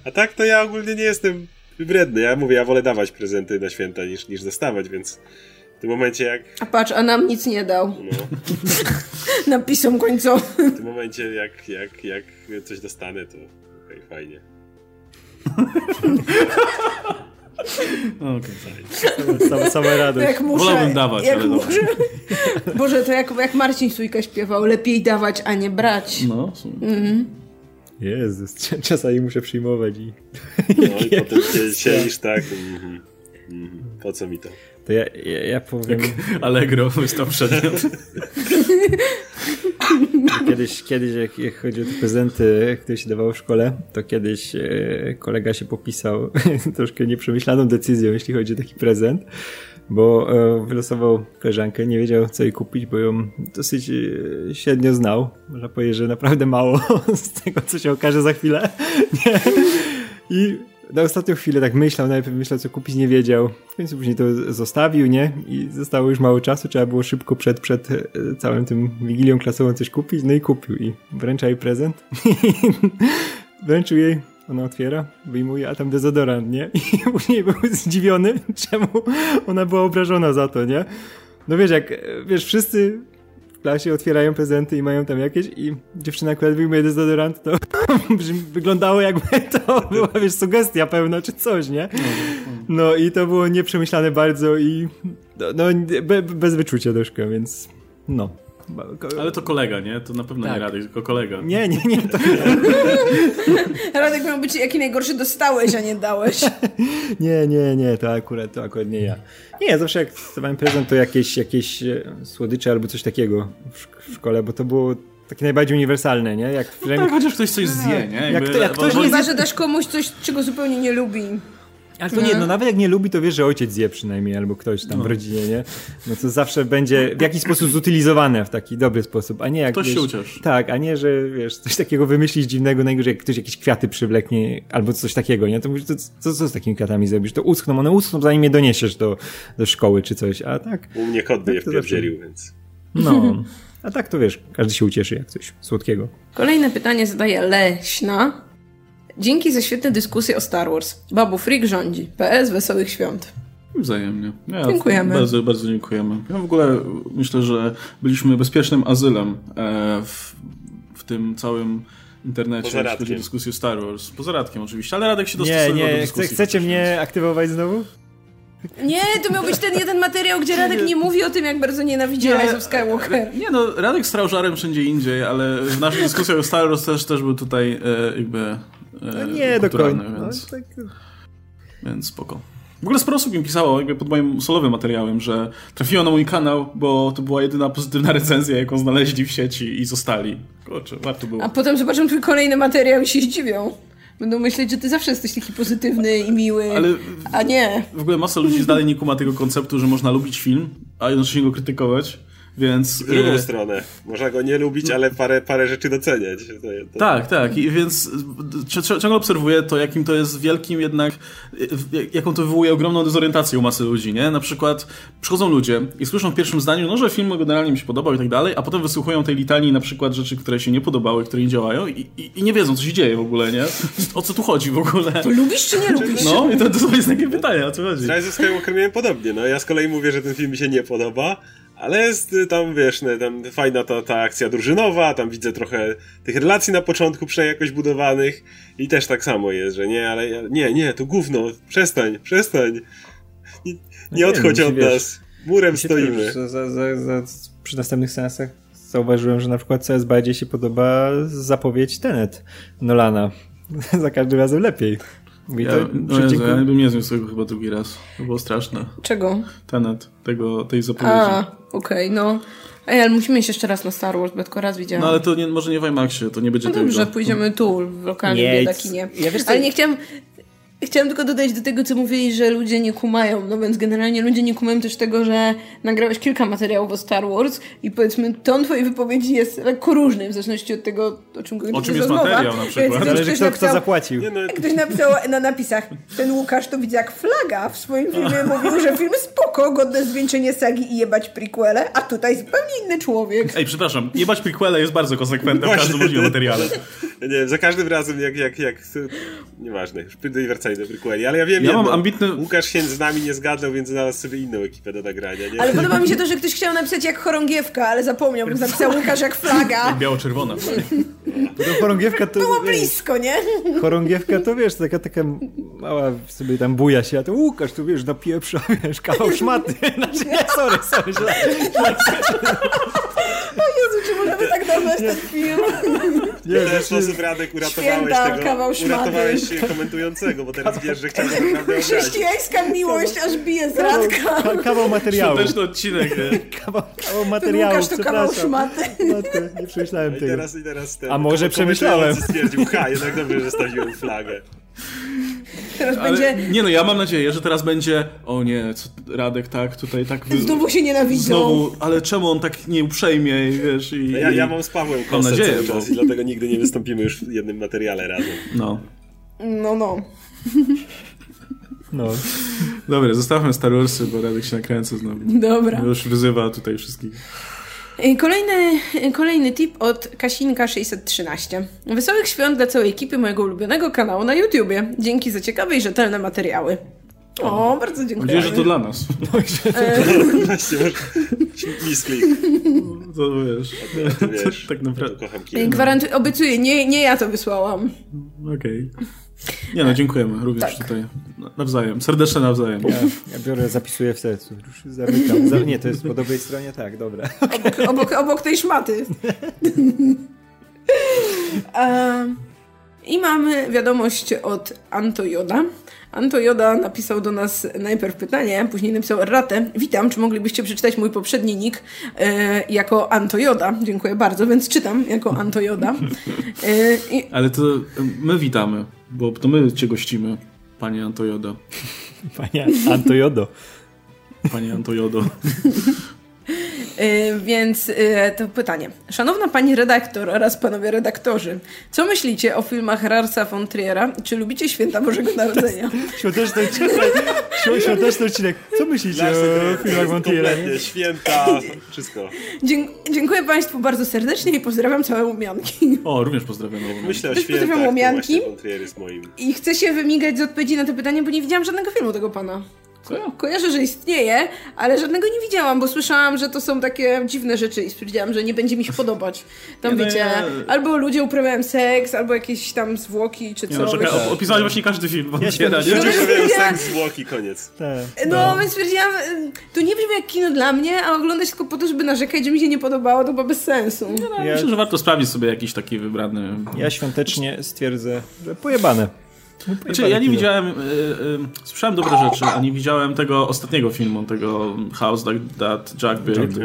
A tak to ja ogólnie nie jestem wybredny. Ja mówię, ja wolę dawać prezenty na święta niż, niż dostawać, więc w tym momencie jak... A patrz, a nam nic nie dał. No. Napisom końcowym. W tym momencie jak, jak, jak coś dostanę, to okej, okay, fajnie. Okay. Same, same radość. Jak muszę, Wolałbym dawać, jak ale muszę. Boże, to jak, jak Marcin Sujka śpiewał, lepiej dawać, a nie brać. No, mhm. Jezus, czasami muszę przyjmować i... No i potem się siedzisz tak, mm, mm, po co mi to? To ja, ja, ja powiem... Jak Allegro przedmiot. Kiedyś, kiedyś jak, jak chodzi o te prezenty, które się dawało w szkole, to kiedyś e, kolega się popisał troszkę nieprzemyślaną decyzją, jeśli chodzi o taki prezent, bo e, wylosował koleżankę, nie wiedział co jej kupić, bo ją dosyć e, średnio znał. Można powiedzieć, że naprawdę mało z tego, co się okaże za chwilę. Nie? I na ostatnią chwilę tak myślał, najpierw myślał, co kupić, nie wiedział. W końcu później to zostawił, nie? I zostało już mało czasu, trzeba było szybko przed, przed całym tym wigilią klasową coś kupić, no i kupił. I wręcza jej prezent. Wręczył jej, ona otwiera, wyjmuje, a tam dezodorant, nie? I później był zdziwiony, czemu ona była obrażona za to, nie? No wiesz, jak, wiesz, wszyscy klasie otwierają prezenty i mają tam jakieś i dziewczyna akurat wyjmuje dezodorant, to wyglądało jakby to była, wiesz, sugestia pełna czy coś, nie? No i to było nieprzemyślane bardzo i no, no be, bez wyczucia troszkę, więc no. Ale to kolega, nie? To na pewno tak. nie Radek, tylko kolega. Nie, nie, nie. To... Radek miał być jaki najgorszy dostałeś, a nie dałeś. nie, nie, nie, to akurat, to akurat nie ja. Nie, zawsze jak dostawałem prezent, to jakieś, jakieś słodycze albo coś takiego w szkole, bo to było takie najbardziej uniwersalne, nie? Jak, no tak, chociaż ktoś coś zje, nie? Jak, to, jak ktoś nie Chyba, że dasz komuś coś, czego zupełnie nie lubi. Ale to nie, no nawet jak nie lubi, to wiesz, że ojciec zje przynajmniej, albo ktoś tam no. w rodzinie, nie? No to zawsze będzie w jakiś sposób zutylizowane w taki dobry sposób, a nie jak... Ktoś wiesz, się uciesz. Tak, a nie, że wiesz, coś takiego wymyślić dziwnego, najgorzej jak ktoś jakieś kwiaty przywleknie, albo coś takiego, nie? To mówisz, to, co, co z takimi kwiatami zrobisz? To uschną, one uschną, zanim je doniesiesz do, do szkoły czy coś, a tak... U mnie kot by tak je wpierdzielił, więc... No... A tak to wiesz, każdy się ucieszy jak coś słodkiego. Kolejne pytanie zadaje Leśna. Dzięki za świetne dyskusje o Star Wars. Babu Freak rządzi. PS Wesołych Świąt. Wzajemnie. Ja, dziękujemy. Bardzo, bardzo dziękujemy. Ja w ogóle myślę, że byliśmy bezpiecznym azylem e, w, w tym całym internecie, jeśli chodzi o dyskusję Star Wars. Poza Radkiem oczywiście, ale Radek się dostosował Nie, nie, do dyskusji. chcecie mnie aktywować znowu? Nie, to miał być ten jeden materiał, gdzie Radek nie mówi o tym, jak bardzo nienawidzi Rise of Skywalker. Nie no, Radek strał żarem wszędzie indziej, ale w naszej dyskusji o Star Wars też, też był tutaj e, jakby no nie do końca. Więc, no, tak... więc spoko. W ogóle sporo osób mi pisało jakby pod moim solowym materiałem, że trafiło na mój kanał, bo to była jedyna pozytywna recenzja, jaką znaleźli w sieci i zostali. Kurczę, warto było. A potem zobaczą twój kolejny materiał i się zdziwią. Będą myśleć, że ty zawsze jesteś taki pozytywny i miły, Ale a nie. W ogóle masa ludzi dalej nie kuma tego konceptu, że można lubić film, a jednocześnie go krytykować. Więc, w drugą e... stronę. Można go nie lubić, ale parę, parę rzeczy doceniać. To, to... Tak, tak. I więc ciągle obserwuję to, jakim to jest wielkim jednak, jaką to wywołuje ogromną dezorientację u masy ludzi, nie? Na przykład przychodzą ludzie i słyszą w pierwszym zdaniu, no, że film generalnie mi się podobał i tak dalej, a potem wysłuchują tej litanii na przykład rzeczy, które się nie podobały, które nie działają i, i, i nie wiedzą, co się dzieje w ogóle, nie? O co tu chodzi w ogóle? To lubisz czy nie lubisz? No i to, to jest takie pytanie, o co chodzi? Z Rise of Skywalker miałem podobnie, no ja z kolei mówię, że ten film mi się nie podoba, ale jest y, tam, wiesz, ne, tam fajna ta, ta akcja drużynowa, tam widzę trochę tych relacji na początku przynajmniej jakoś budowanych i też tak samo jest, że nie, ale ja, nie, nie, to gówno, przestań, przestań, nie, nie odchodź od wiesz, nas, murem stoimy. Za, za, za, przy następnych sensach zauważyłem, że na przykład coraz bardziej się podoba zapowiedź Tenet Nolana. za każdym razem lepiej. Ja, no Jezu, ja bym nie zniósł tego chyba drugi raz. To było straszne. Czego? Tenet, tego, tej zapowiedzi. A, okej, okay, no. Ej, ale musimy iść jeszcze raz na Star Wars, bo tylko raz widziałam. No ale to nie, może nie w IMAXie, to nie będzie no dobrze, pójdziemy tu, w lokalnym biedakinie. Ja wiesz, ale nie chciałam... Chciałam tylko dodać do tego, co mówili, że ludzie nie kumają. No więc generalnie ludzie nie kumają też tego, że nagrałeś kilka materiałów o Star Wars i powiedzmy ton twojej wypowiedzi jest lekko różny w zależności od tego, o czym O czym jest materiał na przykład. Zależy kto, napisał, kto zapłacił. Nie, no. Ktoś napisał na napisach, ten Łukasz to widzę jak flaga w swoim filmie mówił, że film spoko, godne zwieńczenie sagi i jebać prequele, a tutaj zupełnie inny człowiek. Ej, przepraszam, jebać prequele jest bardzo konsekwentne w każdym możliwym materiale. Nie za każdym razem jak, jak, jak nieważne, już do prequeli, ale ja wiem, ja mam ambitny... Łukasz się z nami nie zgadał, więc znalazł sobie inną ekipę do nagrania, nie? Ale podoba mi się to, że ktoś chciał napisać jak chorągiewka, ale zapomniał, bo napisał Łukasz jak flaga. Biało-czerwona. To chorągiewka to... Było blisko, nie? Chorągiewka to wiesz, taka, taka mała sobie tam buja się, a to Łukasz, tu wiesz, na pieprza, wiesz, kawał szmaty. Znaczy, nie, sorry, sorry. sorry. O Jezu, czy możemy tak nazwać ten film? Nie, w ten sposób Radek uratowałeś Święta, tego, uratowałeś komentującego, bo teraz wiesz, że chciałbym naprawdę Chrześcijańska miłość aż bije z Radka. Kawał, kawał materiału. Świąteczny odcinek. kawał, kawał materiału, Łukasz to kawał szmaty. nie przemyślałem tego. I teraz, i teraz ten, A może przemyślałem. stwierdził, ha, jednak dobrze, że stawiłem flagę. Teraz Ale, będzie... Nie no, ja mam nadzieję, że teraz będzie o nie, co, Radek tak, tutaj tak... Wy... Znowu się nienawidzą. Znowu, ale czemu on tak nieuprzejmie, wiesz, i... Ja, ja mam z Pawłem kosę nadzieję, cały czas bo... i dlatego nigdy nie wystąpimy już w jednym materiale razem. No. No, no. No. Dobra, zostawmy Star Warsy, bo Radek się nakręca znowu. Dobra. Już wyzywa tutaj wszystkich. Kolejny, kolejny tip od Kasinka613. Wesołych świąt dla całej ekipy mojego ulubionego kanału na YouTubie. Dzięki za ciekawe i rzetelne materiały. O, bardzo dziękuję. Nadzieję, że to dla nas. Właśnie, misklik. To wiesz. To, wiesz, tak naprawdę. Kocham Gwarantuję, obiecuję, nie, nie ja to wysłałam. Okej. Okay. Nie no, dziękujemy również tak. tutaj. Nawzajem, serdeczne nawzajem. Ja, ja biorę, zapisuję w sercu. Już zamykam. Za, nie, to jest po dobrej stronie? Tak, dobra. Obok, obok, obok tej szmaty. um, I mamy wiadomość od Anto Joda. Anto Joda napisał do nas najpierw pytanie, później napisał ratę. Witam, czy moglibyście przeczytać mój poprzedni nick e, jako Anto Joda? Dziękuję bardzo, więc czytam jako Anto Joda. E, i... Ale to my witamy, bo to my cię gościmy, panie Anto Joda. Panie Anto Jodo. Panie Anto Y, więc y, to pytanie. Szanowna pani redaktor oraz panowie redaktorzy, co myślicie o filmach Rarsa von Triera? Czy lubicie Święta Bożego Narodzenia? Świąteczny odcinek. Świąteczny odcinek. Co myślicie o filmach von Triera? Święta, wszystko. dziękuję państwu bardzo serdecznie i pozdrawiam całe Łomianki. O, również pozdrawiam Myślę o świętach, pozdrawiam Łomianki. I chcę się wymigać z odpowiedzi na to pytanie, bo nie widziałam żadnego filmu tego pana. Ko kojarzę, że istnieje, ale żadnego nie widziałam, bo słyszałam, że to są takie dziwne rzeczy i stwierdziłam, że nie będzie mi się podobać. Tam nie, wiecie, no, ja... albo ludzie uprawiają seks, albo jakieś tam zwłoki, czy nie, co. No, czekaj, opisałeś właśnie każdy film. Ja się Ludzie uprawiają seks, zwłoki, koniec. Tak, no, no, więc stwierdziłam, to nie brzmi jak kino dla mnie, a oglądać tylko po to, żeby narzekać, że mi się nie podobało, to chyba bez sensu. No, ja... Myślę, że warto sprawdzić sobie jakiś taki wybrany... Ja świątecznie stwierdzę, że pojebane. Znaczy, ja nie widziałem, y, y, słyszałem dobre rzeczy, a nie widziałem tego ostatniego filmu, tego House That, that Jack Built,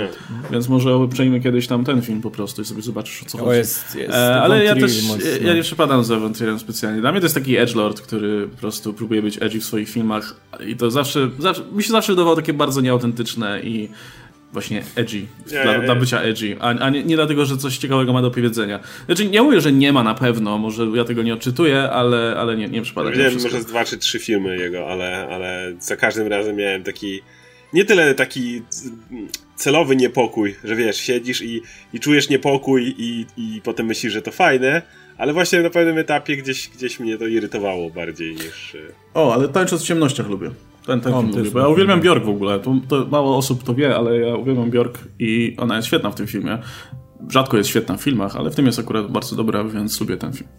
więc może przejmę kiedyś tam ten film po prostu i sobie zobaczysz o co chodzi. Jest, jest. E, ale ja też, ja nie przepadam za Von specjalnie. Dla mnie to jest taki edgelord, który po prostu próbuje być edgy w swoich filmach i to zawsze, zawsze mi się zawsze wydawało takie bardzo nieautentyczne i właśnie edgy, nie, dla, dla bycia edgy, a, a nie, nie, dlatego, że coś ciekawego ma do powiedzenia. Znaczy, nie mówię, że nie ma na pewno, może ja tego nie odczytuję, ale, ale nie, nie przypada. Wiem, może z dwa czy trzy filmy jego, ale, ale za każdym razem miałem taki, nie tyle taki celowy niepokój, że wiesz, siedzisz i, i czujesz niepokój i, i potem myślisz, że to fajne, ale właśnie na pewnym etapie gdzieś, gdzieś mnie to irytowało bardziej niż... O, ale tańcząc w ciemnościach lubię. Ten, ten film lubię, bo ja uwielbiam Bjork w ogóle. To, to, mało osób to wie, ale ja uwielbiam Bjork i ona jest świetna w tym filmie. Rzadko jest świetna w filmach, ale w tym jest akurat bardzo dobra, więc lubię ten film.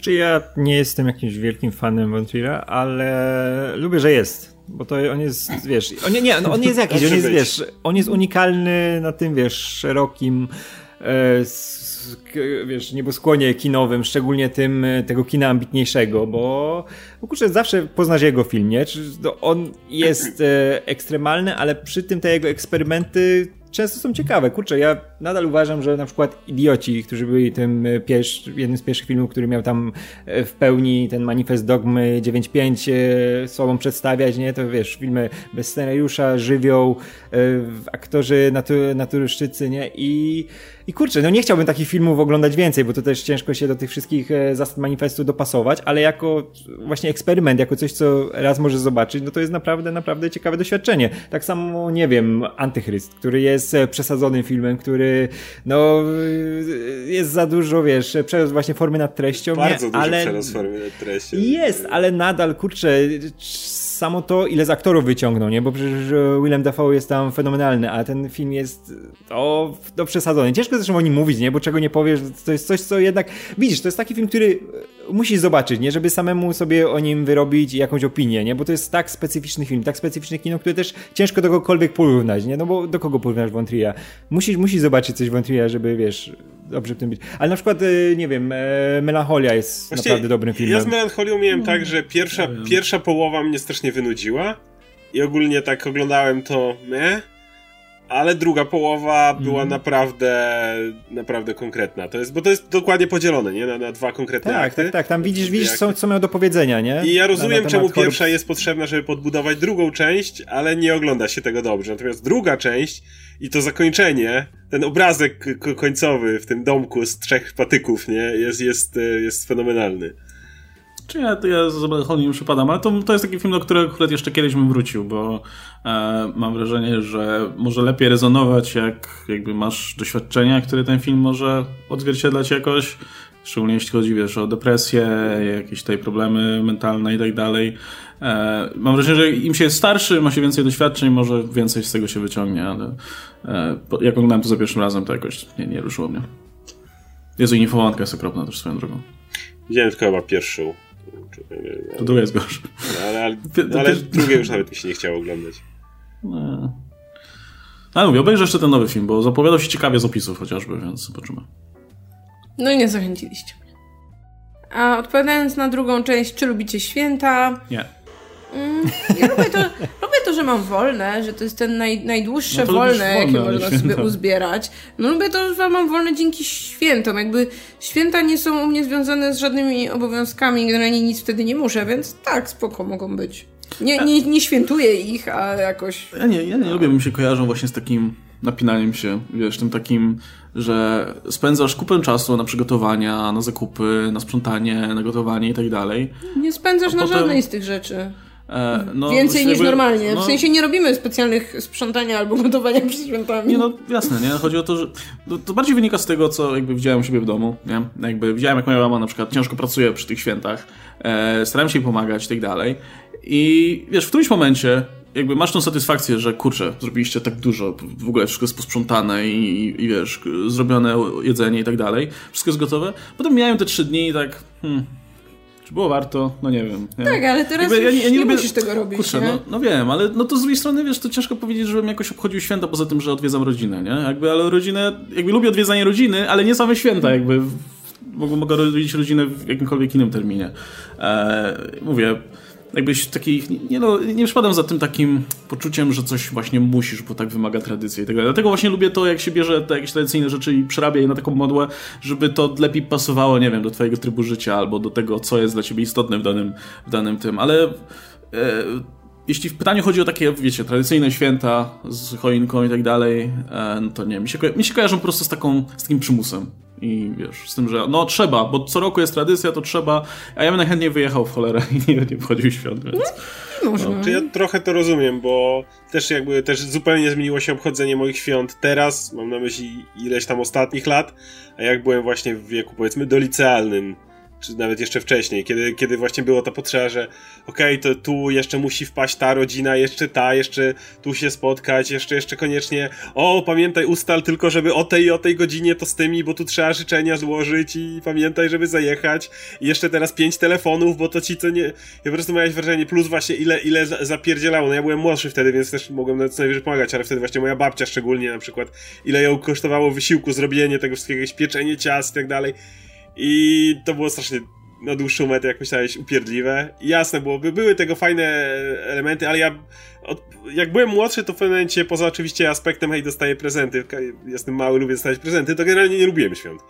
Czy ja nie jestem jakimś wielkim fanem Montreala, ale lubię, że jest. Bo to on jest, wiesz, on, nie, no on jest jakiś, on jest, wiesz, on jest unikalny na tym, wiesz, szerokim e, wiesz, nieboskłonie kinowym, szczególnie tym e, tego kina ambitniejszego, bo, kurczę, zawsze poznasz jego film, nie? On jest e, ekstremalny, ale przy tym te jego eksperymenty często są ciekawe. Kurczę, ja nadal uważam, że na przykład Idioci, którzy byli tym e, pierwszy, jednym z pierwszych filmów, który miał tam e, w pełni ten manifest dogmy 9.5 e, sobą przedstawiać, nie? To wiesz, filmy bez scenariusza, żywioł, aktorzy natu, naturszczycy, nie? I i kurczę, no nie chciałbym takich filmów oglądać więcej, bo to też ciężko się do tych wszystkich zasad manifestu dopasować, ale jako właśnie eksperyment, jako coś, co raz może zobaczyć, no to jest naprawdę, naprawdę ciekawe doświadczenie. Tak samo, nie wiem, Antychryst, który jest przesadzonym filmem, który, no, jest za dużo, wiesz, przerost właśnie formy nad treścią. Bardzo nie, dużo ale... przerost formy nad treścią. Jest, ale nadal, kurczę, samo to, ile z aktorów wyciągnął, nie? Bo przecież e, Willem Dafoe jest tam fenomenalny, a ten film jest o, do przesadzony. Ciężko zresztą o nim mówić, nie? Bo czego nie powiesz, to jest coś, co jednak... Widzisz, to jest taki film, który e, musisz zobaczyć, nie? Żeby samemu sobie o nim wyrobić jakąś opinię, nie? Bo to jest tak specyficzny film, tak specyficzne kino, które też ciężko do kogokolwiek porównać, nie? No bo do kogo porównasz Wątria? Musisz, musisz zobaczyć coś Wątria, żeby, wiesz, dobrze w tym być. Ale na przykład, e, nie wiem, Melancholia jest Właśnie naprawdę dobrym filmem. Ja z Melancholią miałem tak, że pierwsza, pierwsza połowa mnie strasznie wynudziła i ogólnie tak oglądałem to me, ale druga połowa była mm. naprawdę naprawdę konkretna. To jest, bo to jest dokładnie podzielone, nie? Na, na dwa konkretne tak, akty. Tak, tak, tam widzisz, widzisz co, co miał do powiedzenia, nie? I ja rozumiem, czemu pierwsza jest potrzebna, żeby podbudować drugą część, ale nie ogląda się tego dobrze. Natomiast druga część i to zakończenie, ten obrazek końcowy w tym domku z trzech patyków, nie? Jest, jest, jest fenomenalny. Czy ja, ja z nie przypadam, ale to, to jest taki film, do którego akurat jeszcze kiedyś bym wrócił, bo e, mam wrażenie, że może lepiej rezonować, jak jakby masz doświadczenia, które ten film może odzwierciedlać jakoś, szczególnie jeśli chodzi, wiesz, o depresję, jakieś tutaj problemy mentalne i tak dalej. E, mam wrażenie, że im się jest starszy, ma się więcej doświadczeń, może więcej z tego się wyciągnie, ale e, jak oglądałem to za pierwszym razem, to jakoś nie, nie ruszyło mnie. Jezu, i Niefołanka jest okropna też swoją drogą. Widziałem tylko chyba pierwszą. To druga jest gorsza. No, ale, ale, ale drugie już nawet mi się nie chciało oglądać. No. Ale mówię, obejrzę jeszcze ten nowy film, bo zapowiadał się ciekawie z opisów chociażby, więc zobaczymy. No i nie zachęciliście mnie. A odpowiadając na drugą część, czy lubicie święta? Nie. Mm, ja lubię to, lubię to, że mam wolne, że to jest ten naj, najdłuższe no wolne, jakie można święta. sobie uzbierać. No lubię to, że mam wolne dzięki świętom. Jakby święta nie są u mnie związane z żadnymi obowiązkami, generalnie nic wtedy nie muszę, więc tak, spoko mogą być. Nie, nie, nie świętuję ich, a jakoś... Ja nie, ja nie lubię, mi się kojarzą właśnie z takim napinaniem się, wiesz, tym takim, że spędzasz kupę czasu na przygotowania, na zakupy, na sprzątanie, na gotowanie i tak dalej. Nie spędzasz na potem... żadnej z tych rzeczy. E, no, Więcej niż normalnie. No, w sensie nie robimy specjalnych sprzątania albo gotowania przed świętami. Nie, no jasne, nie? Chodzi o to, że to, to, bardziej wynika z tego, co jakby widziałem u siebie w domu, nie? Jakby widziałem, jak moja mama na przykład ciężko pracuje przy tych świętach, e, starałem się jej pomagać i tak dalej. I wiesz, w którymś momencie jakby masz tą satysfakcję, że kurczę, zrobiliście tak dużo, w ogóle wszystko jest posprzątane i, i, i wiesz, zrobione jedzenie i tak dalej, wszystko jest gotowe. Potem miałem te trzy dni i tak, hmm, czy było warto? No nie wiem. Tak, ale teraz Jakby, ja, ja nie, nie, lubię... musisz tego robić. Kurczę, no, no, wiem, ale no to z drugiej strony, wiesz, to ciężko powiedzieć, żebym jakoś obchodził święta poza tym, że odwiedzam rodzinę, nie? Jakby, ale rodzinę, jakby lubię odwiedzanie rodziny, ale nie same święta, jakby mogę, mogę rodzić rodzinę w jakimkolwiek innym terminie. Eee, mówię, jakbyś taki, nie, no, nie przypadam za tym takim poczuciem, że coś właśnie musisz, bo tak wymaga tradycji i tak dalej. Dlatego właśnie lubię to, jak się bierze te jakieś tradycyjne rzeczy i przerabia je na taką modłę, żeby to lepiej pasowało, nie wiem, do twojego trybu życia albo do tego, co jest dla ciebie istotne w danym, w danym tym, ale... E, jeśli w pytaniu chodzi o takie, wiecie, tradycyjne święta z choinką i tak dalej, e, no to nie, mi się, mi się kojarzą po prostu z, taką, z takim przymusem. I wiesz, z tym, że no trzeba, bo co roku jest tradycja, to trzeba, a ja bym najchętniej wyjechał w cholerę i nie, nie wchodził świąt, więc... No, no. ja trochę to rozumiem, bo też jakby też zupełnie zmieniło się obchodzenie moich świąt teraz, mam na myśli ileś tam ostatnich lat, a jak byłem właśnie w wieku powiedzmy dolicealnym, czy nawet jeszcze wcześniej, kiedy, kiedy właśnie było to potrzeba, że okej, okay, to tu jeszcze musi wpaść ta rodzina, jeszcze ta, jeszcze tu się spotkać, jeszcze, jeszcze koniecznie, o, pamiętaj, ustal tylko, żeby o tej o tej godzinie to z tymi, bo tu trzeba życzenia złożyć i pamiętaj, żeby zajechać. I jeszcze teraz pięć telefonów, bo to ci co nie... Ja po prostu miałeś wrażenie, plus właśnie ile, ile zapierdzielało, no ja byłem młodszy wtedy, więc też mogłem nawet co najwyżej pomagać, ale wtedy właśnie moja babcia szczególnie na przykład, ile ją kosztowało wysiłku zrobienie tego wszystkiego, jakieś pieczenie ciast i tak dalej i to było strasznie na dłuższą metę, jak myślałeś, upierdliwe. Jasne było, by były tego fajne elementy, ale ja od, jak byłem młodszy, to w pewnym momencie, poza oczywiście aspektem, hej, dostaję prezenty, jestem mały, lubię dostawać prezenty, to generalnie nie lubiłem świąt.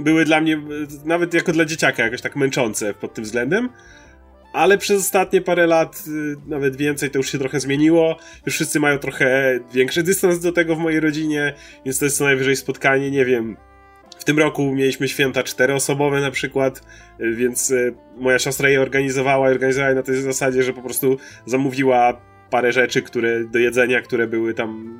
Były dla mnie, nawet jako dla dzieciaka, jakoś tak męczące pod tym względem. Ale przez ostatnie parę lat, y, nawet więcej, to już się trochę zmieniło. Już wszyscy mają trochę większy dystans do tego w mojej rodzinie, więc to jest co najwyżej spotkanie, nie wiem, tym roku mieliśmy święta czteroosobowe na przykład, y, więc y, moja siostra je organizowała i organizowała je na tej zasadzie, że po prostu zamówiła parę rzeczy, które do jedzenia, które były tam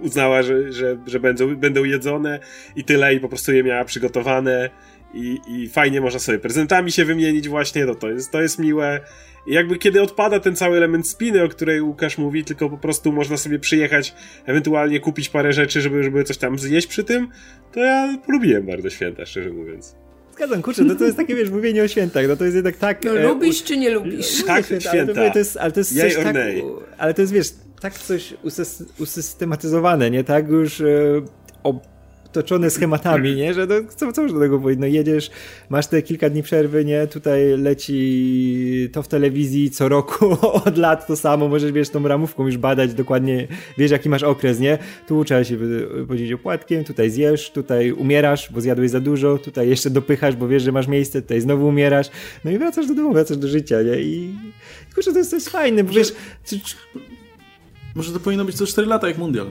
y, uznała, że, że, że będą, będą jedzone i tyle i po prostu je miała przygotowane i, i fajnie można sobie prezentami się wymienić właśnie, no to jest, to jest miłe i jakby kiedy odpada ten cały element spiny, o której Łukasz mówi, tylko po prostu można sobie przyjechać, ewentualnie kupić parę rzeczy, żeby, żeby coś tam zjeść przy tym, to ja polubiłem bardzo święta, szczerze mówiąc. Zgadzam, kurczę, no to jest takie, wiesz, mówienie o świętach, no to jest jednak tak... No, e, lubisz czy nie lubisz? Tak, święta, święta. Ale to, jest, ale to jest coś tak, ale to jest, wiesz, tak coś usystematyzowane, nie? Tak już e, otoczony schematami, nie? Że co, co do tego powiedzieć? No jedziesz, masz te kilka dni przerwy, nie? Tutaj leci to w telewizji co roku od lat to samo, możesz, wiesz, tą ramówką już badać dokładnie, wiesz, jaki masz okres, nie? Tu trzeba się podzielić opłatkiem, tutaj zjesz, tutaj umierasz, bo zjadłeś za dużo, tutaj jeszcze dopychasz, bo wiesz, że masz miejsce, tutaj znowu umierasz, no i wracasz do domu, wracasz do życia, nie? I kurczę, to jest, to jest fajne, bo wiesz... Może to powinno być co 4 lata jak mundial.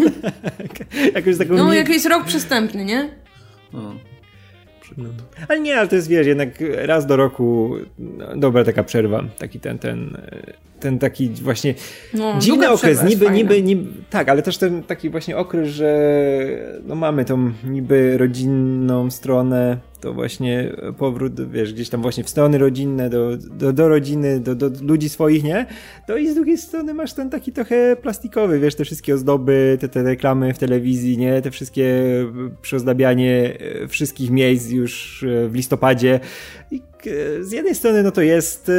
Jakoś taką no, nie... jakiś rok przestępny, nie? No. No. Ale nie, ale to jest, wiesz, jednak raz do roku no, dobra taka przerwa, taki ten, ten, ten taki właśnie no, dziwny okres, niby, niby, niby, tak, ale też ten taki właśnie okres, że no mamy tą niby rodzinną stronę, to właśnie powrót, wiesz, gdzieś tam właśnie w strony rodzinne, do, do, do rodziny, do, do ludzi swoich, nie? To i z drugiej strony masz ten taki trochę plastikowy, wiesz, te wszystkie ozdoby, te, te reklamy w telewizji, nie? Te wszystkie przyozdabianie e, wszystkich miejsc już e, w listopadzie. I e, z jednej strony, no to jest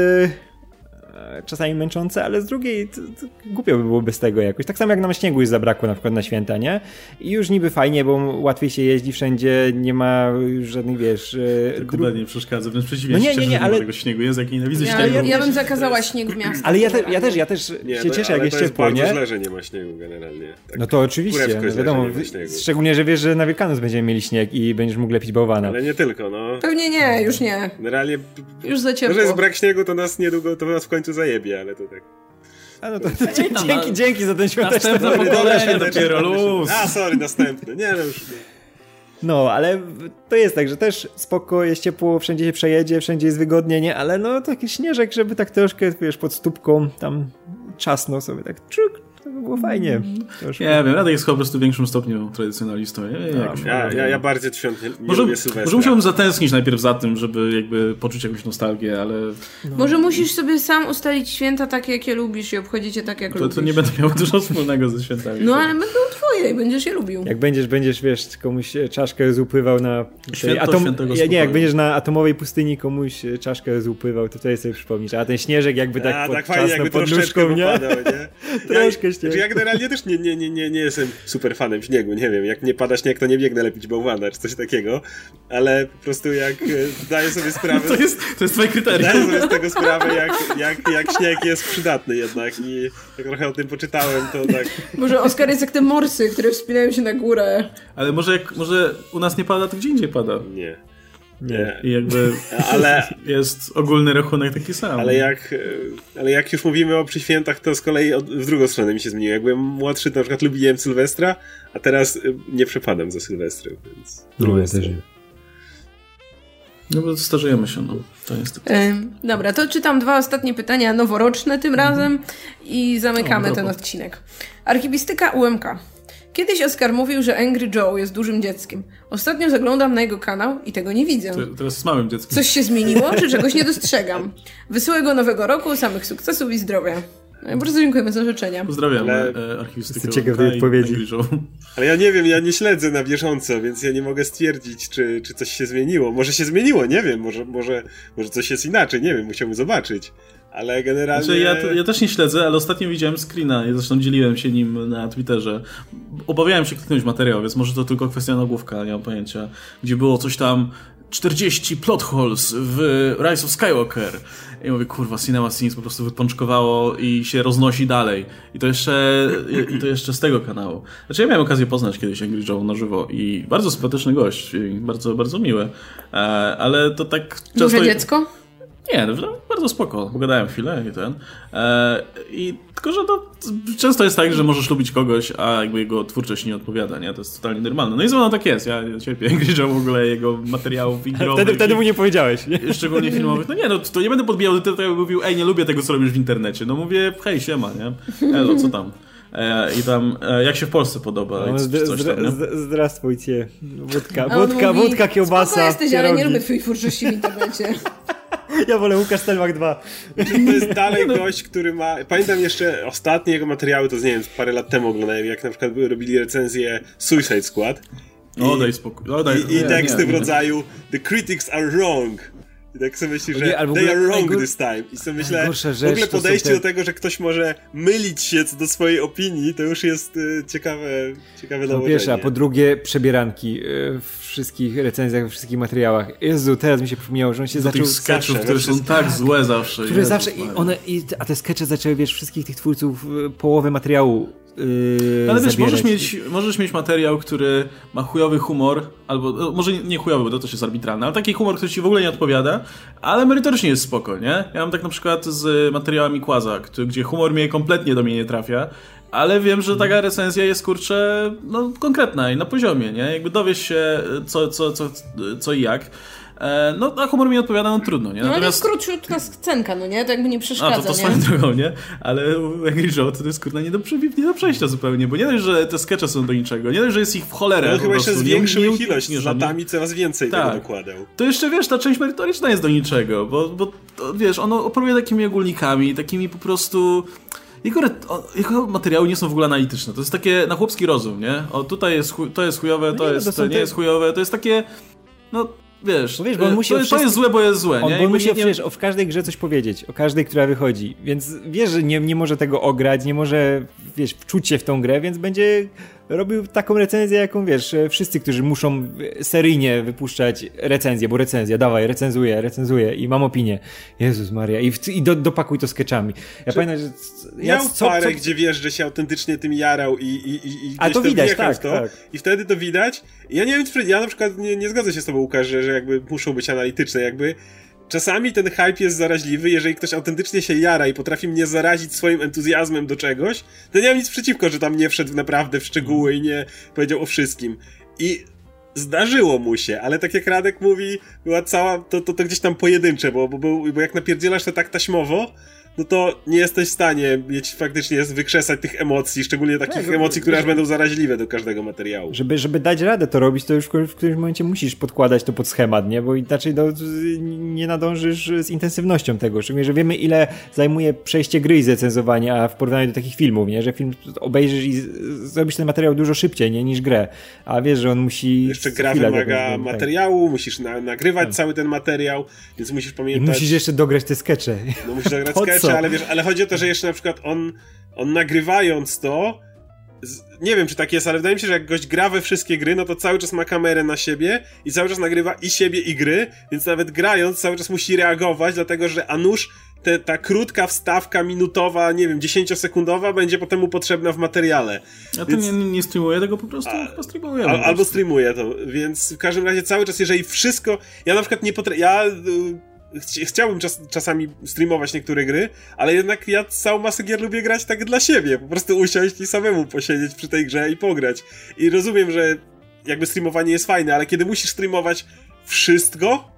czasami męczące, ale z drugiej to, to głupio by było bez tego jakoś. Tak samo jak nam śniegu już zabrakło na przykład na święta, nie? I już niby fajnie, bo łatwiej się jeździ wszędzie, nie ma już żadnych, wiesz... Tylko dru... nie przeszkadza, wręcz przeciwnie, no nie, nie, nie, ale... tego śniegu jest, jak nienawidzę ja, śniegu. Ja, ja bym zakazała śnieg w miastach. Ale ja, te, ja też, ja też nie, się cieszę, jak jest ciepło, nie? źle, że nie ma śniegu generalnie. Tak no to oczywiście, no wiadomo, szczególnie, że wiesz, że na Wielkanoc będziemy mieli śnieg i będziesz mógł lepić bałwana. Ale nie tylko, no. Pewnie nie, już nie. Generalnie... Już za ciepło. Może jest brak śniegu, to nas niedługo, to nas w końcu zajebie, ale to tak. A no to, to dzięki, dzięki, dzięki za ten świąteczny Następne pokolenie dopiero, luz. A, sorry, następny. Nie, no już nie. No, ale to jest tak, że też spoko, jest ciepło, wszędzie się przejedzie, wszędzie jest wygodnie, nie? Ale no taki śnieżek, żeby tak troszkę, wiesz, pod stópką tam czasno sobie tak czuk, to by było fajnie. Już nie wiem, Radek jest po prostu w większym stopniu tradycjonalistą. Ja, no, ja, ja, ja bardziej nie może, Może musiałbym zatęsknić najpierw za tym, żeby jakby poczuć jakąś nostalgię, ale... No. Może musisz sobie sam ustalić święta takie, jakie lubisz i obchodzić je tak, jak to, lubisz. To nie będę miał dużo wspólnego ze świętami. No, ale będą twoje i będziesz je lubił. Jak będziesz, będziesz, wiesz, komuś czaszkę zupływał na... Święto, atom... Nie, nie, jak będziesz na atomowej pustyni komuś czaszkę zupływał, to wtedy sobie przypomnisz. A ten śnieżek jakby tak a, pod tak fajnie, jakby pod nóżką, nie? Popadał, nie? Troszkę śniegu. Znaczy ja generalnie też nie, nie, nie, nie, nie jestem super fanem śniegu, nie wiem, jak nie pada śnieg, to nie biegnę lepić bałwana, czy coś takiego, ale po prostu jak e, daję sobie sprawę... To jest, to jest twoje kryterium. Daję sobie z tego sprawę, jak, jak, jak śnieg jest przydatny jednak i jak trochę o tym poczytałem, to tak... Może Oskar jest jak te morsy, które wspinają się na górę. Ale może jak może u nas nie pada, to gdzie indziej pada? Nie. Nie. I jakby ale, jest ogólny rachunek taki sam. Ale jak, ale jak już mówimy o przyświętach, to z kolei od, w drugą stronę mi się zmieniło. Jak byłem młodszy, to na przykład lubiłem Sylwestra, a teraz y, nie przepadam za Sylwestrem, więc... No, ja też nie. No bo starzejemy się, no. To jest... dobra, to czytam dwa ostatnie pytania noworoczne tym razem i zamykamy ten odcinek. Archibistyka UMK. Kiedyś Oskar mówił, że Angry Joe jest dużym dzieckiem. Ostatnio zaglądam na jego kanał i tego nie widzę. teraz jest małym dzieckiem. Coś się zmieniło, czy czegoś nie dostrzegam? Wesołego nowego roku, samych sukcesów i zdrowia. No bardzo dziękujemy za życzenia. Pozdrawiamy Ale... E, archiwistykę. Ciekawe tej odpowiedzi. Ale ja nie wiem, ja nie śledzę na bieżąco, więc ja nie mogę stwierdzić, czy, czy coś się zmieniło. Może się zmieniło, nie wiem, może, może, może coś jest inaczej, nie wiem, musiałbym zobaczyć. Ale generalnie... Znaczy, ja, ja też nie śledzę, ale ostatnio widziałem screena i zresztą dzieliłem się nim na Twitterze. Obawiałem się kliknąć materiał, więc może to tylko kwestia nagłówka, nie mam pojęcia. Gdzie było coś tam 40 plot holes w Rise of Skywalker. I mówię, kurwa, Cinema Scenes po prostu wypączkowało i się roznosi dalej. I to jeszcze, i to jeszcze z tego kanału. Znaczy ja miałem okazję poznać kiedyś Angry Joe na żywo i bardzo sympatyczny gość i bardzo, bardzo miły. E, ale to tak często... Duże dziecko? Nie, no, bardzo spoko. Pogadałem chwilę i ten. E, I tylko, że to często jest tak, że możesz lubić kogoś, a jakby jego twórczość nie odpowiada, nie? To jest totalnie normalne. No i zresztą tak jest. Ja cierpię Gryżą w ogóle jego materiałów igrowych. Wtedy, wtedy mu nie powiedziałeś, nie? Szczególnie filmowych. No nie, no to nie będę podbijał do tego, mówił, ej, nie lubię tego, co robisz w internecie. No mówię, hej, siema, nie? Elo, co tam? E, I tam, e, jak się w Polsce podoba? No, coś tam, Zdrastwujcie. Wódka, wódka, mówi, wódka, kiełbasa. Spoko jesteś, ale nie lubię twojej twórczości w internecie. Ja wolę Łukasz Telmach 2. To jest dalej gość, który ma... Pamiętam jeszcze ostatnie jego materiały, to nie wiem, parę lat temu oglądałem, jak na przykład robili recenzję Suicide Squad. I, o, daj spokój. O, daj, i, i teksty nie, nie. w rodzaju The critics are wrong. I tak sobie myślisz, że nie, they are wrong najgór... this time. I sobie myślę, w ogóle podejście te... do tego, że ktoś może mylić się co do swojej opinii, to już jest y, ciekawe, ciekawe Po pierwsze, a po drugie przebieranki y, w wszystkich recenzjach, we wszystkich materiałach. Jezu, teraz mi się przypomniało, że on się do zaczął... tych sketchów, które są tak złe zawsze. Które zawsze, i one, i, a te skecze zaczęły, wiesz, wszystkich tych twórców y, połowę materiału Yy, Ale wiesz, możesz mieć, możesz mieć materiał, który ma chujowy humor, albo no, może nie chujowy, bo to też jest arbitralne, ale taki humor, który ci w ogóle nie odpowiada, ale merytorycznie jest spoko, nie? Ja mam tak na przykład z materiałami Kłaza, gdzie humor mnie kompletnie do mnie nie trafia, ale wiem, że taka recenzja jest kurczę, no konkretna i na poziomie, nie? Jakby dowiesz się co, co, co, co i jak. E, no, a humor mi odpowiada, no trudno, nie? Natomiast... No ale jest króciutka scenka, no nie? To jakby nie przeszkadza, A, to, to nie? swoją drogą, nie? Ale Angry Joe to jest kurna nie do, nie do przejścia zupełnie, bo nie dość, że te skecze są do niczego, nie dość, że jest ich w cholerę No chyba jeszcze zwiększył ich ilość, z latami coraz więcej tak. tego dokładał. To jeszcze, wiesz, ta część merytoryczna jest do niczego, bo, bo to, wiesz, ono operuje takimi ogólnikami, takimi po prostu... Jego, jego, materiały nie są w ogóle analityczne. To jest takie na chłopski rozum, nie? O, tutaj jest, to jest chujowe, to, no nie, jest, to nie te... jest chujowe, to jest takie... No, wiesz, wiesz bo on musi to, to jest złe, bo jest złe. On, nie? on musi nie... o każdej grze coś powiedzieć, o każdej, która wychodzi, więc wiesz, że nie, nie może tego ograć, nie może, wiesz, wczuć się w tą grę, więc będzie robił taką recenzję, jaką wiesz, wszyscy, którzy muszą seryjnie wypuszczać recenzję, bo recenzja, dawaj, recenzuję, recenzuję i mam opinię. Jezus Maria, i, i do, dopakuj to sketchami. Ja Czy pamiętam, że... Ja miał co, parę, co... gdzie wiesz, że się autentycznie tym jarał i, i, i, i A to widać, tak, to, tak. I wtedy to widać. Ja nie wiem, ja na przykład nie, nie zgodzę się z tobą, Łukasz, że, że jakby muszą być analityczne, jakby Czasami ten hype jest zaraźliwy, jeżeli ktoś autentycznie się jara i potrafi mnie zarazić swoim entuzjazmem do czegoś, to nie mam nic przeciwko, że tam nie wszedł naprawdę w szczegóły i nie powiedział o wszystkim. I zdarzyło mu się, ale tak jak Radek mówi, była cała, to, to, to gdzieś tam pojedyncze, bo, bo, bo jak napierdzielasz to tak taśmowo, no to nie jesteś w stanie mieć faktycznie wykrzesać tych emocji, szczególnie takich tak, emocji, które aż będą zaraźliwe do każdego materiału. Żeby, żeby dać radę to robić, to już w którymś momencie musisz podkładać to pod schemat, nie? Bo inaczej do, nie nadążysz z intensywnością tego. Szczególnie, że wiemy ile zajmuje przejście gry i zrecenzowanie, a w porównaniu do takich filmów, nie? Że film obejrzysz i zrobisz ten materiał dużo szybciej, nie? Niż grę. A wiesz, że on musi... Jeszcze gra wymaga tak. materiału, musisz na, nagrywać tak. cały ten materiał, więc musisz pamiętać... I musisz jeszcze dograć te skecze. No musisz dograć skecze, ale wiesz, ale chodzi o to, że jeszcze na przykład on, on nagrywając to, nie wiem czy tak jest, ale wydaje mi się, że jak gość gra we wszystkie gry, no to cały czas ma kamerę na siebie i cały czas nagrywa i siebie i gry, więc nawet grając cały czas musi reagować, dlatego że a nuż te, ta krótka wstawka minutowa, nie wiem, dziesięciosekundowa będzie potem mu potrzebna w materiale. A więc... nie, nie streamuje tego po prostu? A, streamuje. Al, albo streamuje to, więc w każdym razie cały czas, jeżeli wszystko, ja na przykład nie potrafię, ja y, chciałbym czas, czasami streamować niektóre gry, ale jednak ja całą masę gier lubię grać tak dla siebie, po prostu usiąść i samemu posiedzieć przy tej grze i pograć. I rozumiem, że jakby streamowanie jest fajne, ale kiedy musisz streamować wszystko,